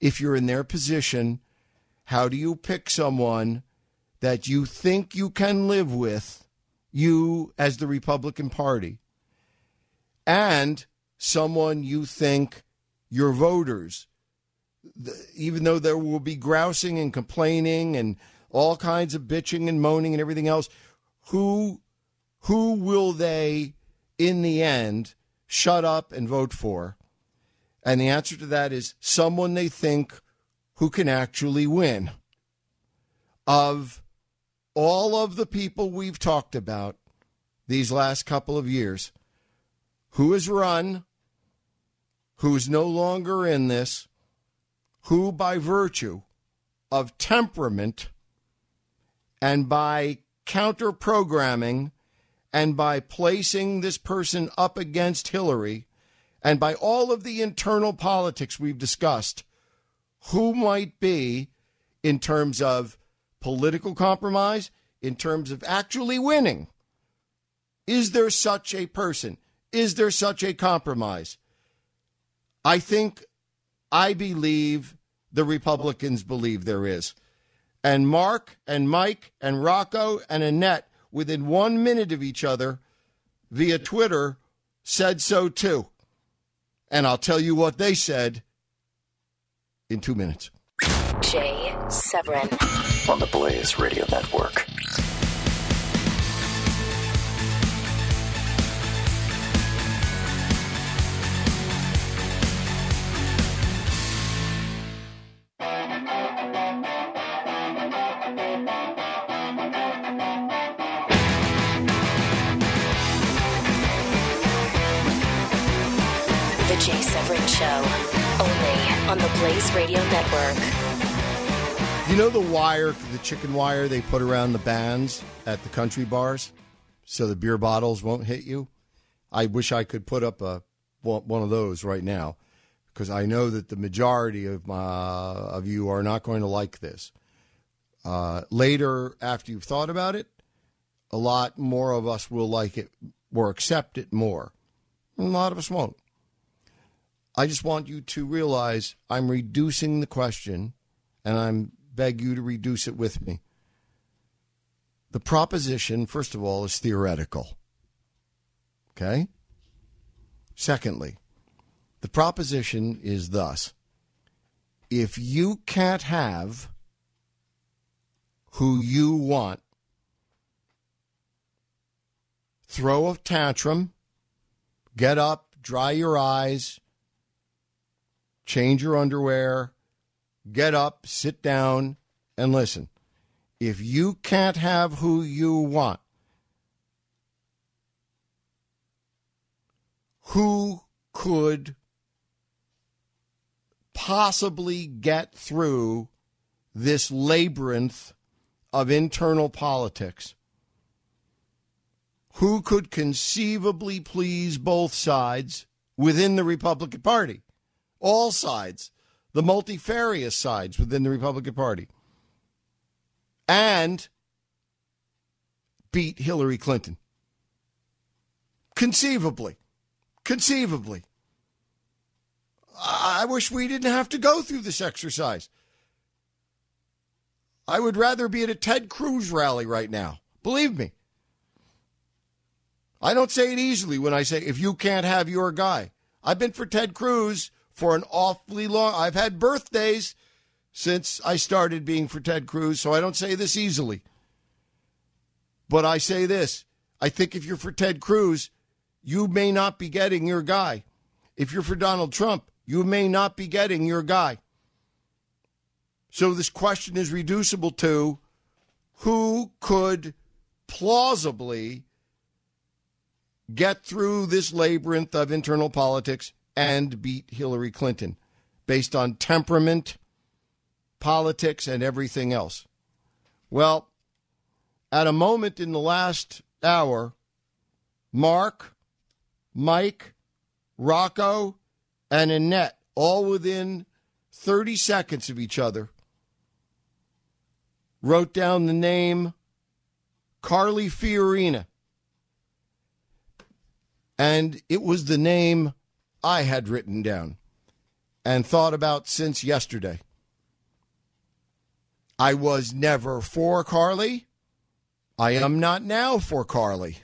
If you're in their position, how do you pick someone that you think you can live with, you as the Republican Party, and someone you think your voters even though there will be grousing and complaining and all kinds of bitching and moaning and everything else, who who will they in the end shut up and vote for? And the answer to that is someone they think who can actually win. Of all of the people we've talked about these last couple of years, who has run, who is no longer in this, who, by virtue of temperament and by counter programming and by placing this person up against Hillary and by all of the internal politics we've discussed, who might be in terms of political compromise, in terms of actually winning, Is there such a person? Is there such a compromise? I think, I believe the Republicans believe there is. And Mark and Mike and Rocco and Annette, within one minute of each other via Twitter, said so too. And I'll tell you what they said in two minutes. Jay Severin on the Blaze Radio Network. On the Blaze Radio Network. You know the wire, the chicken wire they put around the bands at the country bars so the beer bottles won't hit you? I wish I could put up a one of those right now because I know that the majority of my, of you are not going to like this. Uh, later, after you've thought about it, a lot more of us will like it or accept it more. A lot of us won't. I just want you to realize I'm reducing the question and I'm beg you to reduce it with me. The proposition, first of all, is theoretical. Okay? Secondly, the proposition is thus if you can't have who you want, throw a tantrum, get up, dry your eyes, change your underwear, get up, sit down, and listen. If you can't have who you want, who could possibly get through this labyrinth of internal politics? Who could conceivably please both sides within the Republican Party? All sides, the multifarious sides within the Republican Party, and beat Hillary Clinton. Conceivably. Conceivably. I wish we didn't have to go through this exercise. I would rather be at a Ted Cruz rally right now. Believe me. I don't say it easily when I say, if you can't have your guy. I've been for Ted Cruz for an awfully long I've had birthdays since I started being for Ted Cruz, so I don't say this easily. But I say this. I think if you're for Ted Cruz, you may not be getting your guy. If you're for Donald Trump, you may not be getting your guy. So this question is reducible to who could plausibly get through this labyrinth of internal politics and beat Hillary Clinton based on temperament, politics, and everything else. Well, at a moment in the last hour, Mark, Mike, Rocco, and Annette, all within 30 seconds of each other, wrote down the name Carly Fiorina. And it was the name I had written down and thought about since yesterday. I was never for Carly. I am not now for Carly.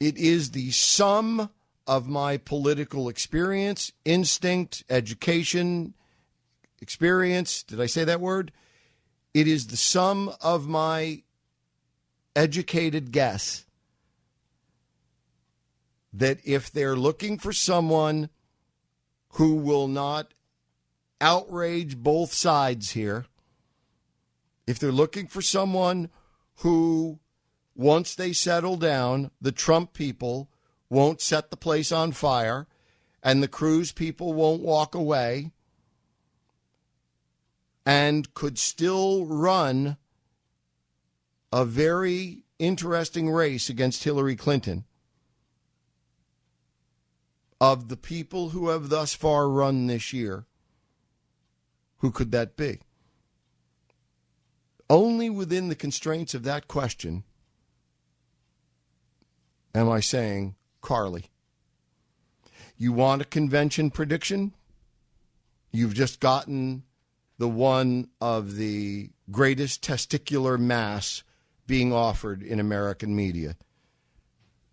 It is the sum of my political experience, instinct, education, experience. Did I say that word? It is the sum of my educated guess that if they're looking for someone who will not outrage both sides here, if they're looking for someone who, once they settle down, the Trump people won't set the place on fire and the Cruz people won't walk away and could still run a very interesting race against Hillary Clinton of the people who have thus far run this year, who could that be? Only within the constraints of that question am I saying Carly? You want a convention prediction? You've just gotten the one of the greatest testicular mass being offered in American media.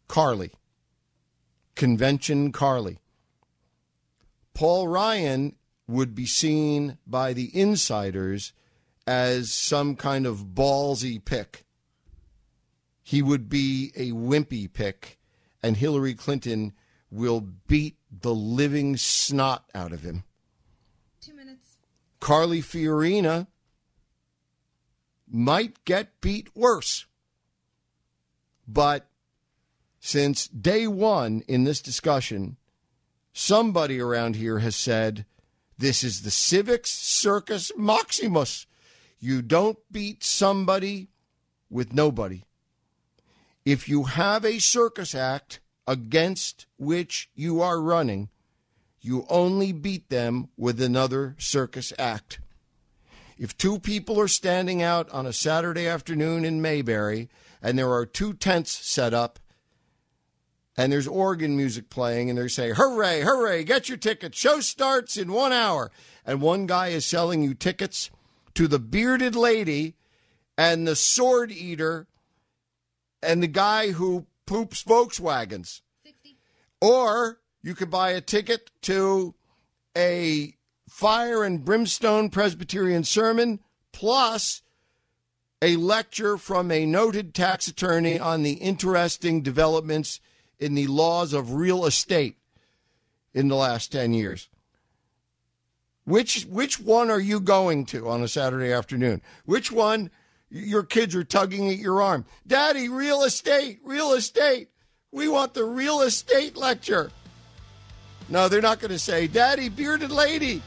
Carly. Convention Carly. Paul Ryan would be seen by the insiders as some kind of ballsy pick. He would be a wimpy pick, and Hillary Clinton will beat the living snot out of him. Two minutes. Carly Fiorina might get beat worse. But since day one in this discussion, somebody around here has said, This is the Civics Circus Maximus. You don't beat somebody with nobody. If you have a circus act against which you are running, you only beat them with another circus act. If two people are standing out on a Saturday afternoon in Mayberry and there are two tents set up and there's organ music playing and they say, hooray, hooray, get your tickets. Show starts in one hour. And one guy is selling you tickets to the bearded lady and the sword eater and the guy who poops Volkswagens. 60. Or you could buy a ticket to a fire and brimstone Presbyterian sermon plus a lecture from a noted tax attorney on the interesting developments in the laws of real estate in the last 10 years. Which which one are you going to on a Saturday afternoon? Which one your kids are tugging at your arm? Daddy, real estate, real estate. We want the real estate lecture. No, they're not going to say, Daddy, bearded lady,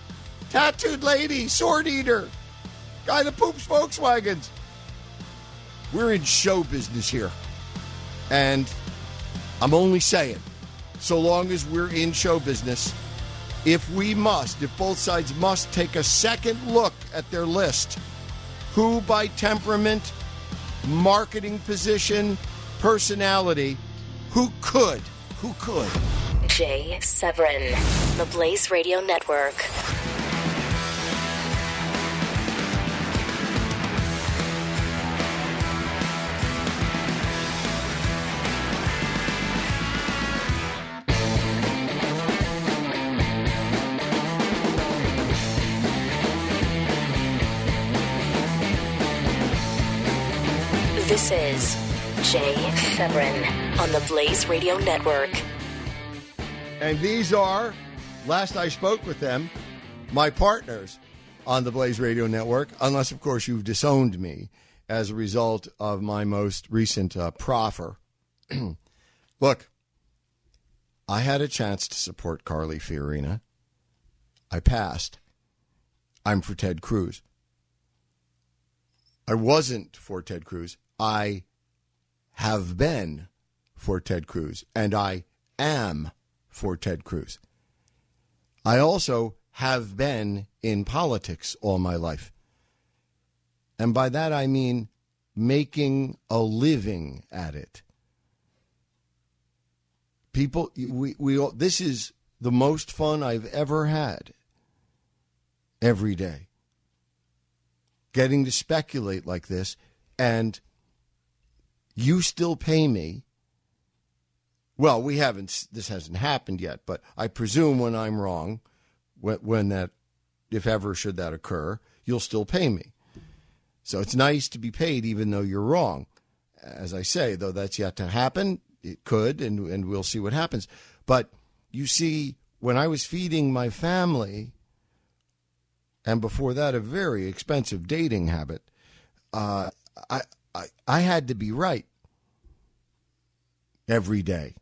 tattooed lady, sword eater, guy that poops Volkswagens. We're in show business here. And I'm only saying, so long as we're in show business, if we must, if both sides must take a second look at their list, who by temperament, marketing position, personality, who could, who could Jay Severin, the Blaze Radio Network. Jay Severin on the Blaze Radio Network. And these are, last I spoke with them, my partners on the Blaze Radio Network, unless, of course, you've disowned me as a result of my most recent uh, proffer. Look, I had a chance to support Carly Fiorina. I passed. I'm for Ted Cruz. I wasn't for Ted Cruz. I have been for Ted Cruz, and I am for Ted Cruz. I also have been in politics all my life. And by that I mean making a living at it. People, we, we, all- this is the most fun I've ever had every day. Getting to speculate like this, and you still pay me well, we haven't. This hasn't happened yet, but I presume when I'm wrong, when, when that, if ever should that occur, you'll still pay me. So it's nice to be paid, even though you're wrong. As I say, though that's yet to happen, it could, and and we'll see what happens. But you see, when I was feeding my family, and before that, a very expensive dating habit, uh, I, I I had to be right every day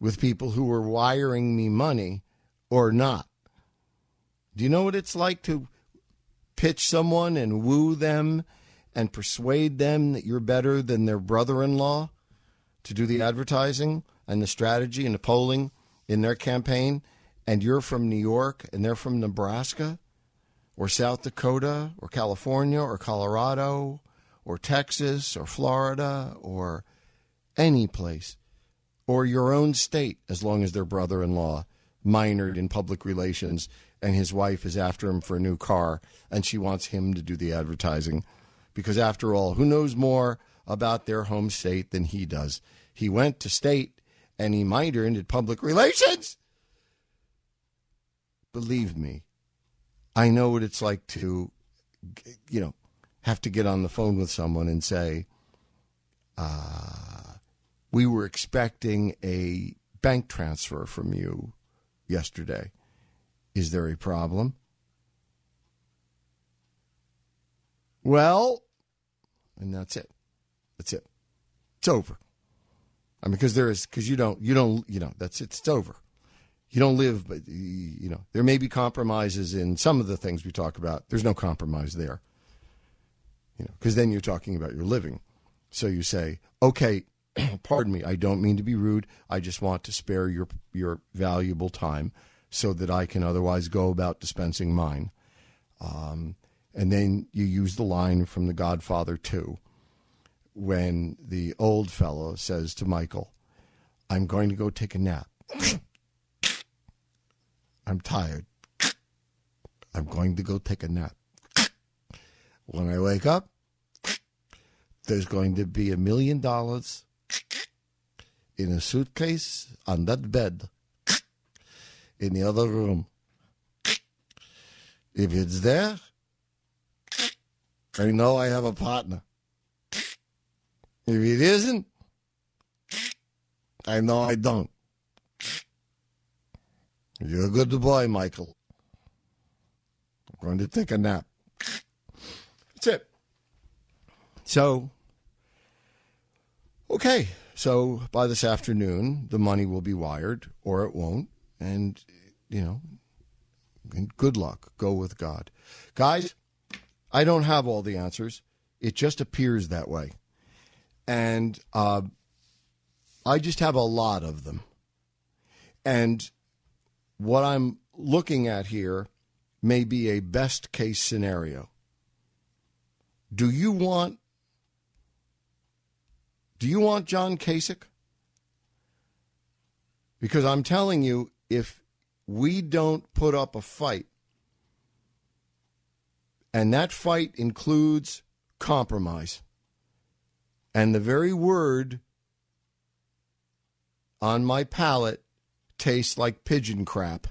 with people who were wiring me money or not. Do you know what it's like to pitch someone and woo them and persuade them that you're better than their brother in law to do the advertising and the strategy and the polling in their campaign? And you're from New York and they're from Nebraska or South Dakota or California or Colorado or Texas or Florida or any place or your own state, as long as their brother in law minored in public relations and his wife is after him for a new car and she wants him to do the advertising. Because after all, who knows more about their home state than he does? He went to state and he minored in public relations. Believe me, I know what it's like to, you know, have to get on the phone with someone and say, uh, we were expecting a bank transfer from you yesterday. Is there a problem? Well, and that's it. That's it. It's over. I mean, because there is, because you don't, you don't, you know, that's it. It's over. You don't live, but you know, there may be compromises in some of the things we talk about. There's no compromise there. You know, because then you're talking about your living. So you say, okay, pardon me, I don't mean to be rude. I just want to spare your your valuable time so that I can otherwise go about dispensing mine. Um, and then you use the line from The Godfather 2 when the old fellow says to Michael, I'm going to go take a nap. I'm tired. I'm going to go take a nap. When I wake up, there's going to be a million dollars in a suitcase on that bed in the other room. If it's there, I know I have a partner. If it isn't, I know I don't. You're a good boy, Michael. I'm going to take a nap. That's it. So, okay. So by this afternoon, the money will be wired, or it won't. And, you know, good luck. Go with God. Guys, I don't have all the answers. It just appears that way. And uh, I just have a lot of them. And what I'm looking at here may be a best case scenario. Do you want do you want John Kasich? Because I'm telling you, if we don't put up a fight, and that fight includes compromise, and the very word on my palate tastes like pigeon crap.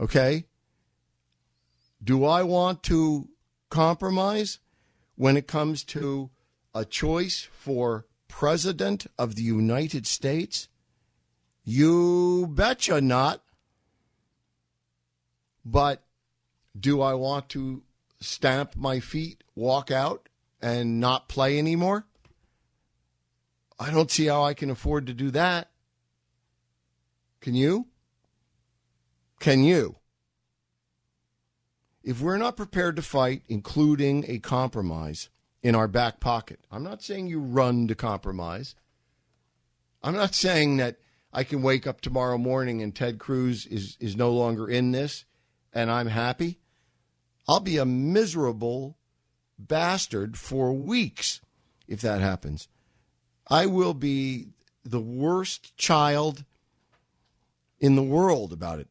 Okay? Do I want to compromise when it comes to a choice for President of the United States? You betcha not. But do I want to stamp my feet, walk out, and not play anymore? I don't see how I can afford to do that. Can you? Can you? If we're not prepared to fight, including a compromise in our back pocket, I'm not saying you run to compromise. I'm not saying that I can wake up tomorrow morning and Ted Cruz is, is no longer in this and I'm happy. I'll be a miserable bastard for weeks if that happens. I will be the worst child in the world about it.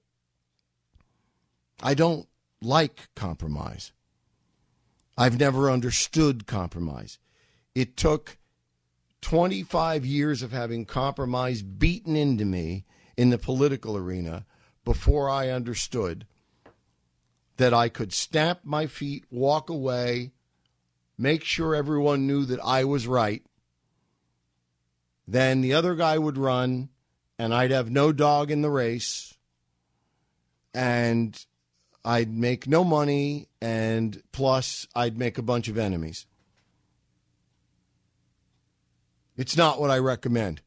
I don't like compromise. I've never understood compromise. It took 25 years of having compromise beaten into me in the political arena before I understood that I could stamp my feet, walk away, make sure everyone knew that I was right. Then the other guy would run, and I'd have no dog in the race, and I'd make no money, and plus I'd make a bunch of enemies. It's not what I recommend.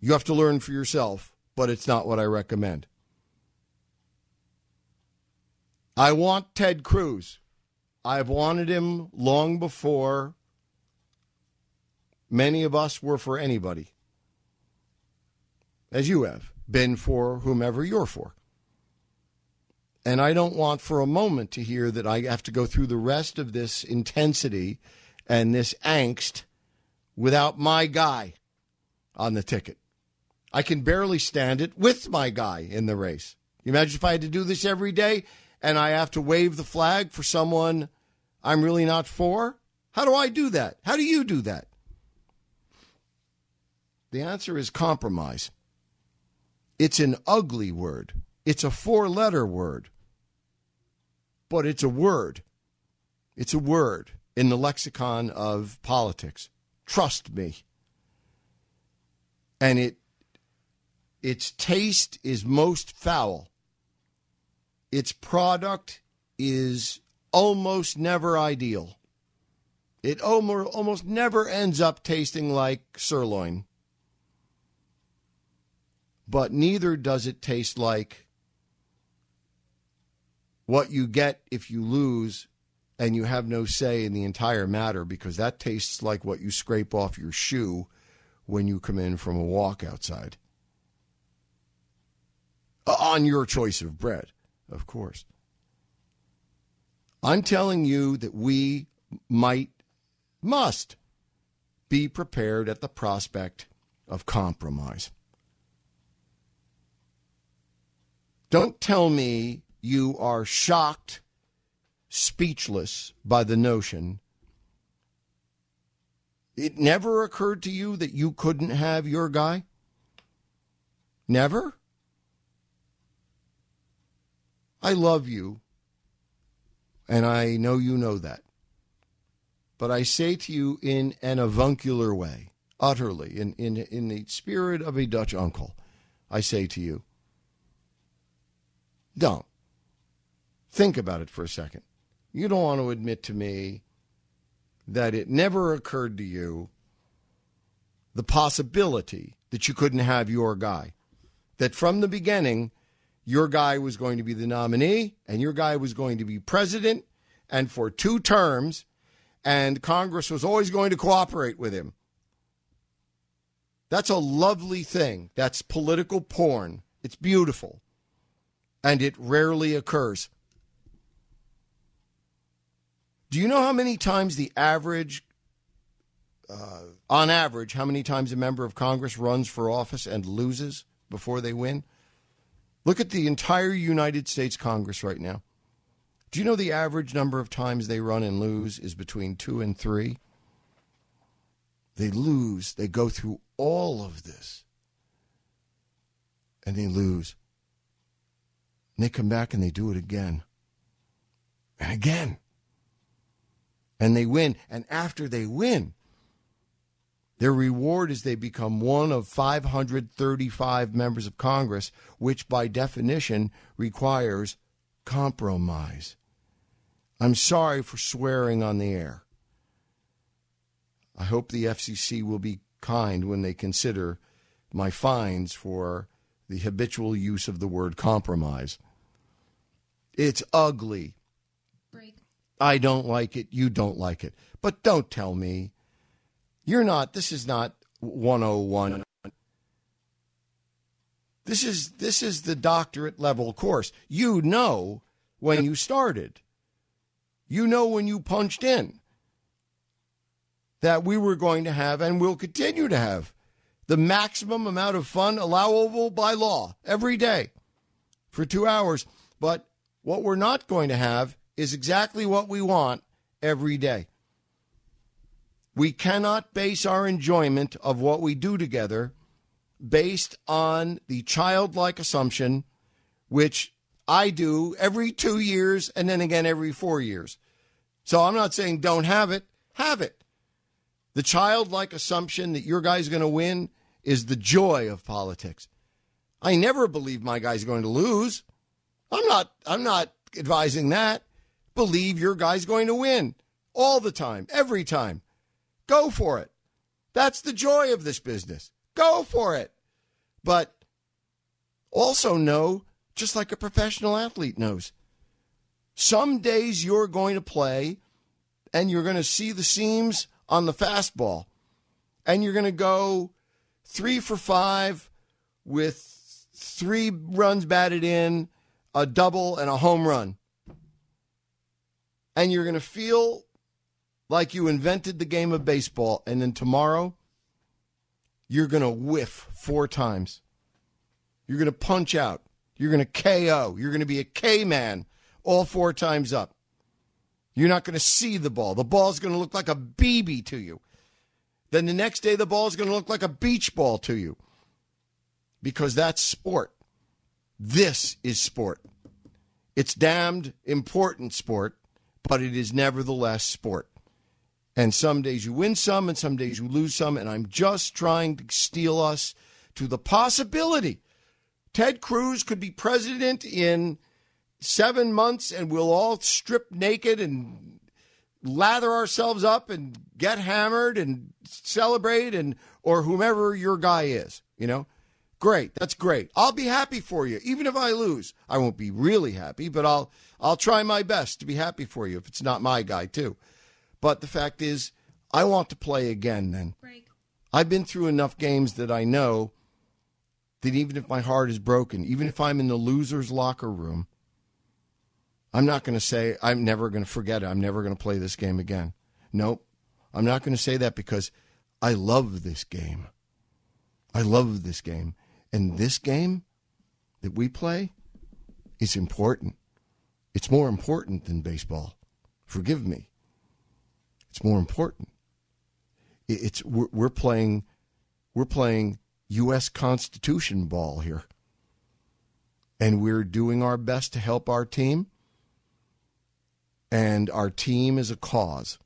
You have to learn for yourself, but it's not what I recommend. I want Ted Cruz. I've wanted him long before many of us were for anybody as you have been for whomever you're for. And I don't want for a moment to hear that I have to go through the rest of this intensity and this angst without my guy on the ticket. I can barely stand it with my guy in the race. You imagine if I had to do this every day and I have to wave the flag for someone I'm really not for? How do I do that? How do you do that? The answer is compromise. It's an ugly word. It's a four letter word. But it's a word. It's a word in the lexicon of politics. Trust me. And it its taste is most foul. Its product is almost never ideal. It almost never ends up tasting like sirloin. But neither does it taste like what you get if you lose and you have no say in the entire matter because that tastes like what you scrape off your shoe when you come in from a walk outside. Uh, on your choice of bread, of course. I'm telling you that we might, must be prepared at the prospect of compromise. Don't tell me you are shocked, speechless by the notion. It never occurred to you that you couldn't have your guy? Never? I love you, and I know you know that. But I say to you in an avuncular way, utterly, in, in, in the spirit of a Dutch uncle, I say to you, don't. Think about it for a second. You don't want to admit to me that it never occurred to you the possibility that you couldn't have your guy. That from the beginning, your guy was going to be the nominee and your guy was going to be president and for two terms, and Congress was always going to cooperate with him. That's a lovely thing. That's political porn. It's beautiful and it rarely occurs. Do you know how many times the average, uh, on average, how many times a member of Congress runs for office and loses before they win? Look at the entire United States Congress right now. Do you know the average number of times they run and lose is between two and three? They lose. They go through all of this and they lose. And they come back and they do it again and again. And they win. And after they win, their reward is they become one of 535 members of Congress, which by definition requires compromise. I'm sorry for swearing on the air. I hope the FCC will be kind when they consider my fines for the habitual use of the word compromise. It's ugly. I don't like it. You don't like it. But don't tell me. You're not, this is not 101. This is this is the doctorate level course. You know when you started. You know when you punched in that we were going to have and will continue to have the maximum amount of fun allowable by law every day for 2 hours. But what we're not going to have is exactly what we want every day. We cannot base our enjoyment of what we do together based on the childlike assumption, which I do every two years and then again every four years. So I'm not saying don't have it, have it. The childlike assumption that your guy's going to win is the joy of politics. I never believe my guy's going to lose. I'm not I'm not advising that. Believe your guy's going to win all the time, every time. Go for it. That's the joy of this business. Go for it. But also know, just like a professional athlete knows, some days you're going to play and you're going to see the seams on the fastball and you're going to go three for five with three runs batted in a double, and a home run. And you're going to feel like you invented the game of baseball. And then tomorrow, you're going to whiff four times. You're going to punch out. You're going to KO. You're going to be a K man all four times up. You're not going to see the ball. The ball's going to look like a BB to you. Then the next day, the ball's going to look like a beach ball to you because that's sport. This is sport. It's damned important sport, but it is nevertheless sport. And some days you win some, and some days you lose some. And I'm just trying to steel us to the possibility Ted Cruz could be president in seven months, and we'll all strip naked and lather ourselves up and get hammered and celebrate, and or whomever your guy is. You know, great. That's great. I'll be happy for you, even if I lose. I won't be really happy, but I'll I'll try my best to be happy for you if it's not my guy too. But the fact is, I want to play again then. Break. I've been through enough games that I know that even if my heart is broken, even if I'm in the loser's locker room, I'm not going to say, I'm never going to forget it. I'm never going to play this game again. Nope. I'm not going to say that because I love this game. I love this game. And this game that we play is important. It's more important than baseball. Forgive me. It's more important. It's we're, we're playing we're playing U.S. Constitution ball here, and we're doing our best to help our team. And our team is a cause.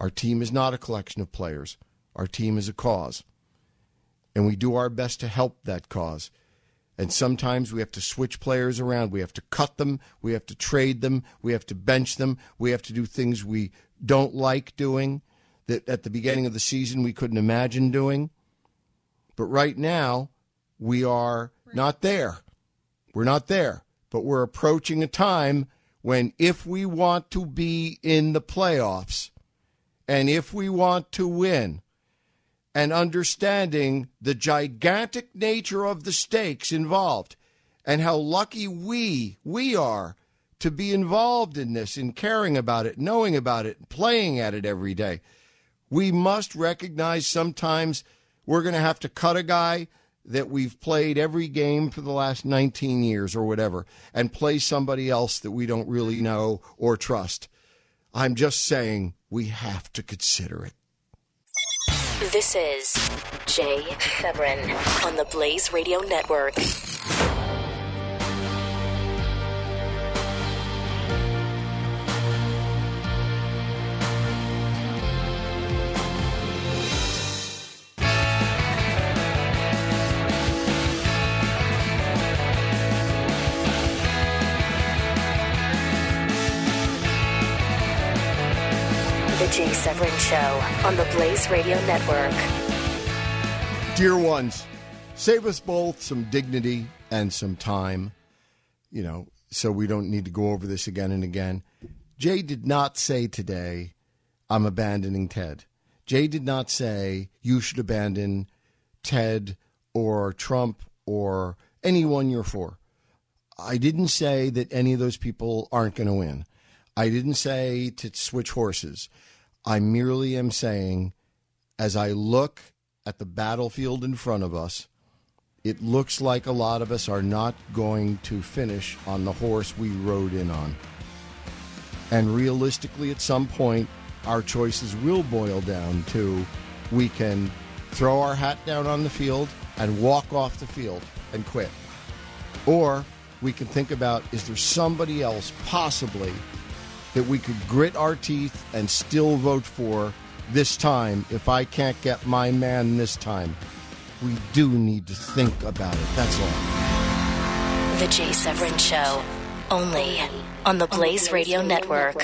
Our team is not a collection of players. Our team is a cause, and we do our best to help that cause. And sometimes we have to switch players around. We have to cut them. We have to trade them. We have to bench them. We have to do things we don't like doing that at the beginning of the season we couldn't imagine doing. But right now, we are not there. We're not there. But we're approaching a time when, if we want to be in the playoffs and if we want to win, and understanding the gigantic nature of the stakes involved and how lucky we we are to be involved in this and caring about it knowing about it playing at it every day. We must recognize sometimes we're going to have to cut a guy that we've played every game for the last 19 years or whatever and play somebody else that we don't really know or trust. I'm just saying we have to consider it This is Jay Severin on the Blaze Radio Network. Severin Show on the Blaze Radio Network. Dear ones, save us both some dignity and some time, you know, so we don't need to go over this again and again. Jay did not say today, I'm abandoning Ted. Jay did not say, you should abandon Ted or Trump or anyone you're for. I didn't say that any of those people aren't going to win. I didn't say to switch horses. I merely am saying, as I look at the battlefield in front of us, it looks like a lot of us are not going to finish on the horse we rode in on. And realistically, at some point, our choices will boil down to we can throw our hat down on the field and walk off the field and quit. Or we can think about is there somebody else possibly that we could grit our teeth and still vote for this time if I can't get my man this time? We do need to think about it. That's all. The Jay Severin Show, only on the Blaze Radio Network.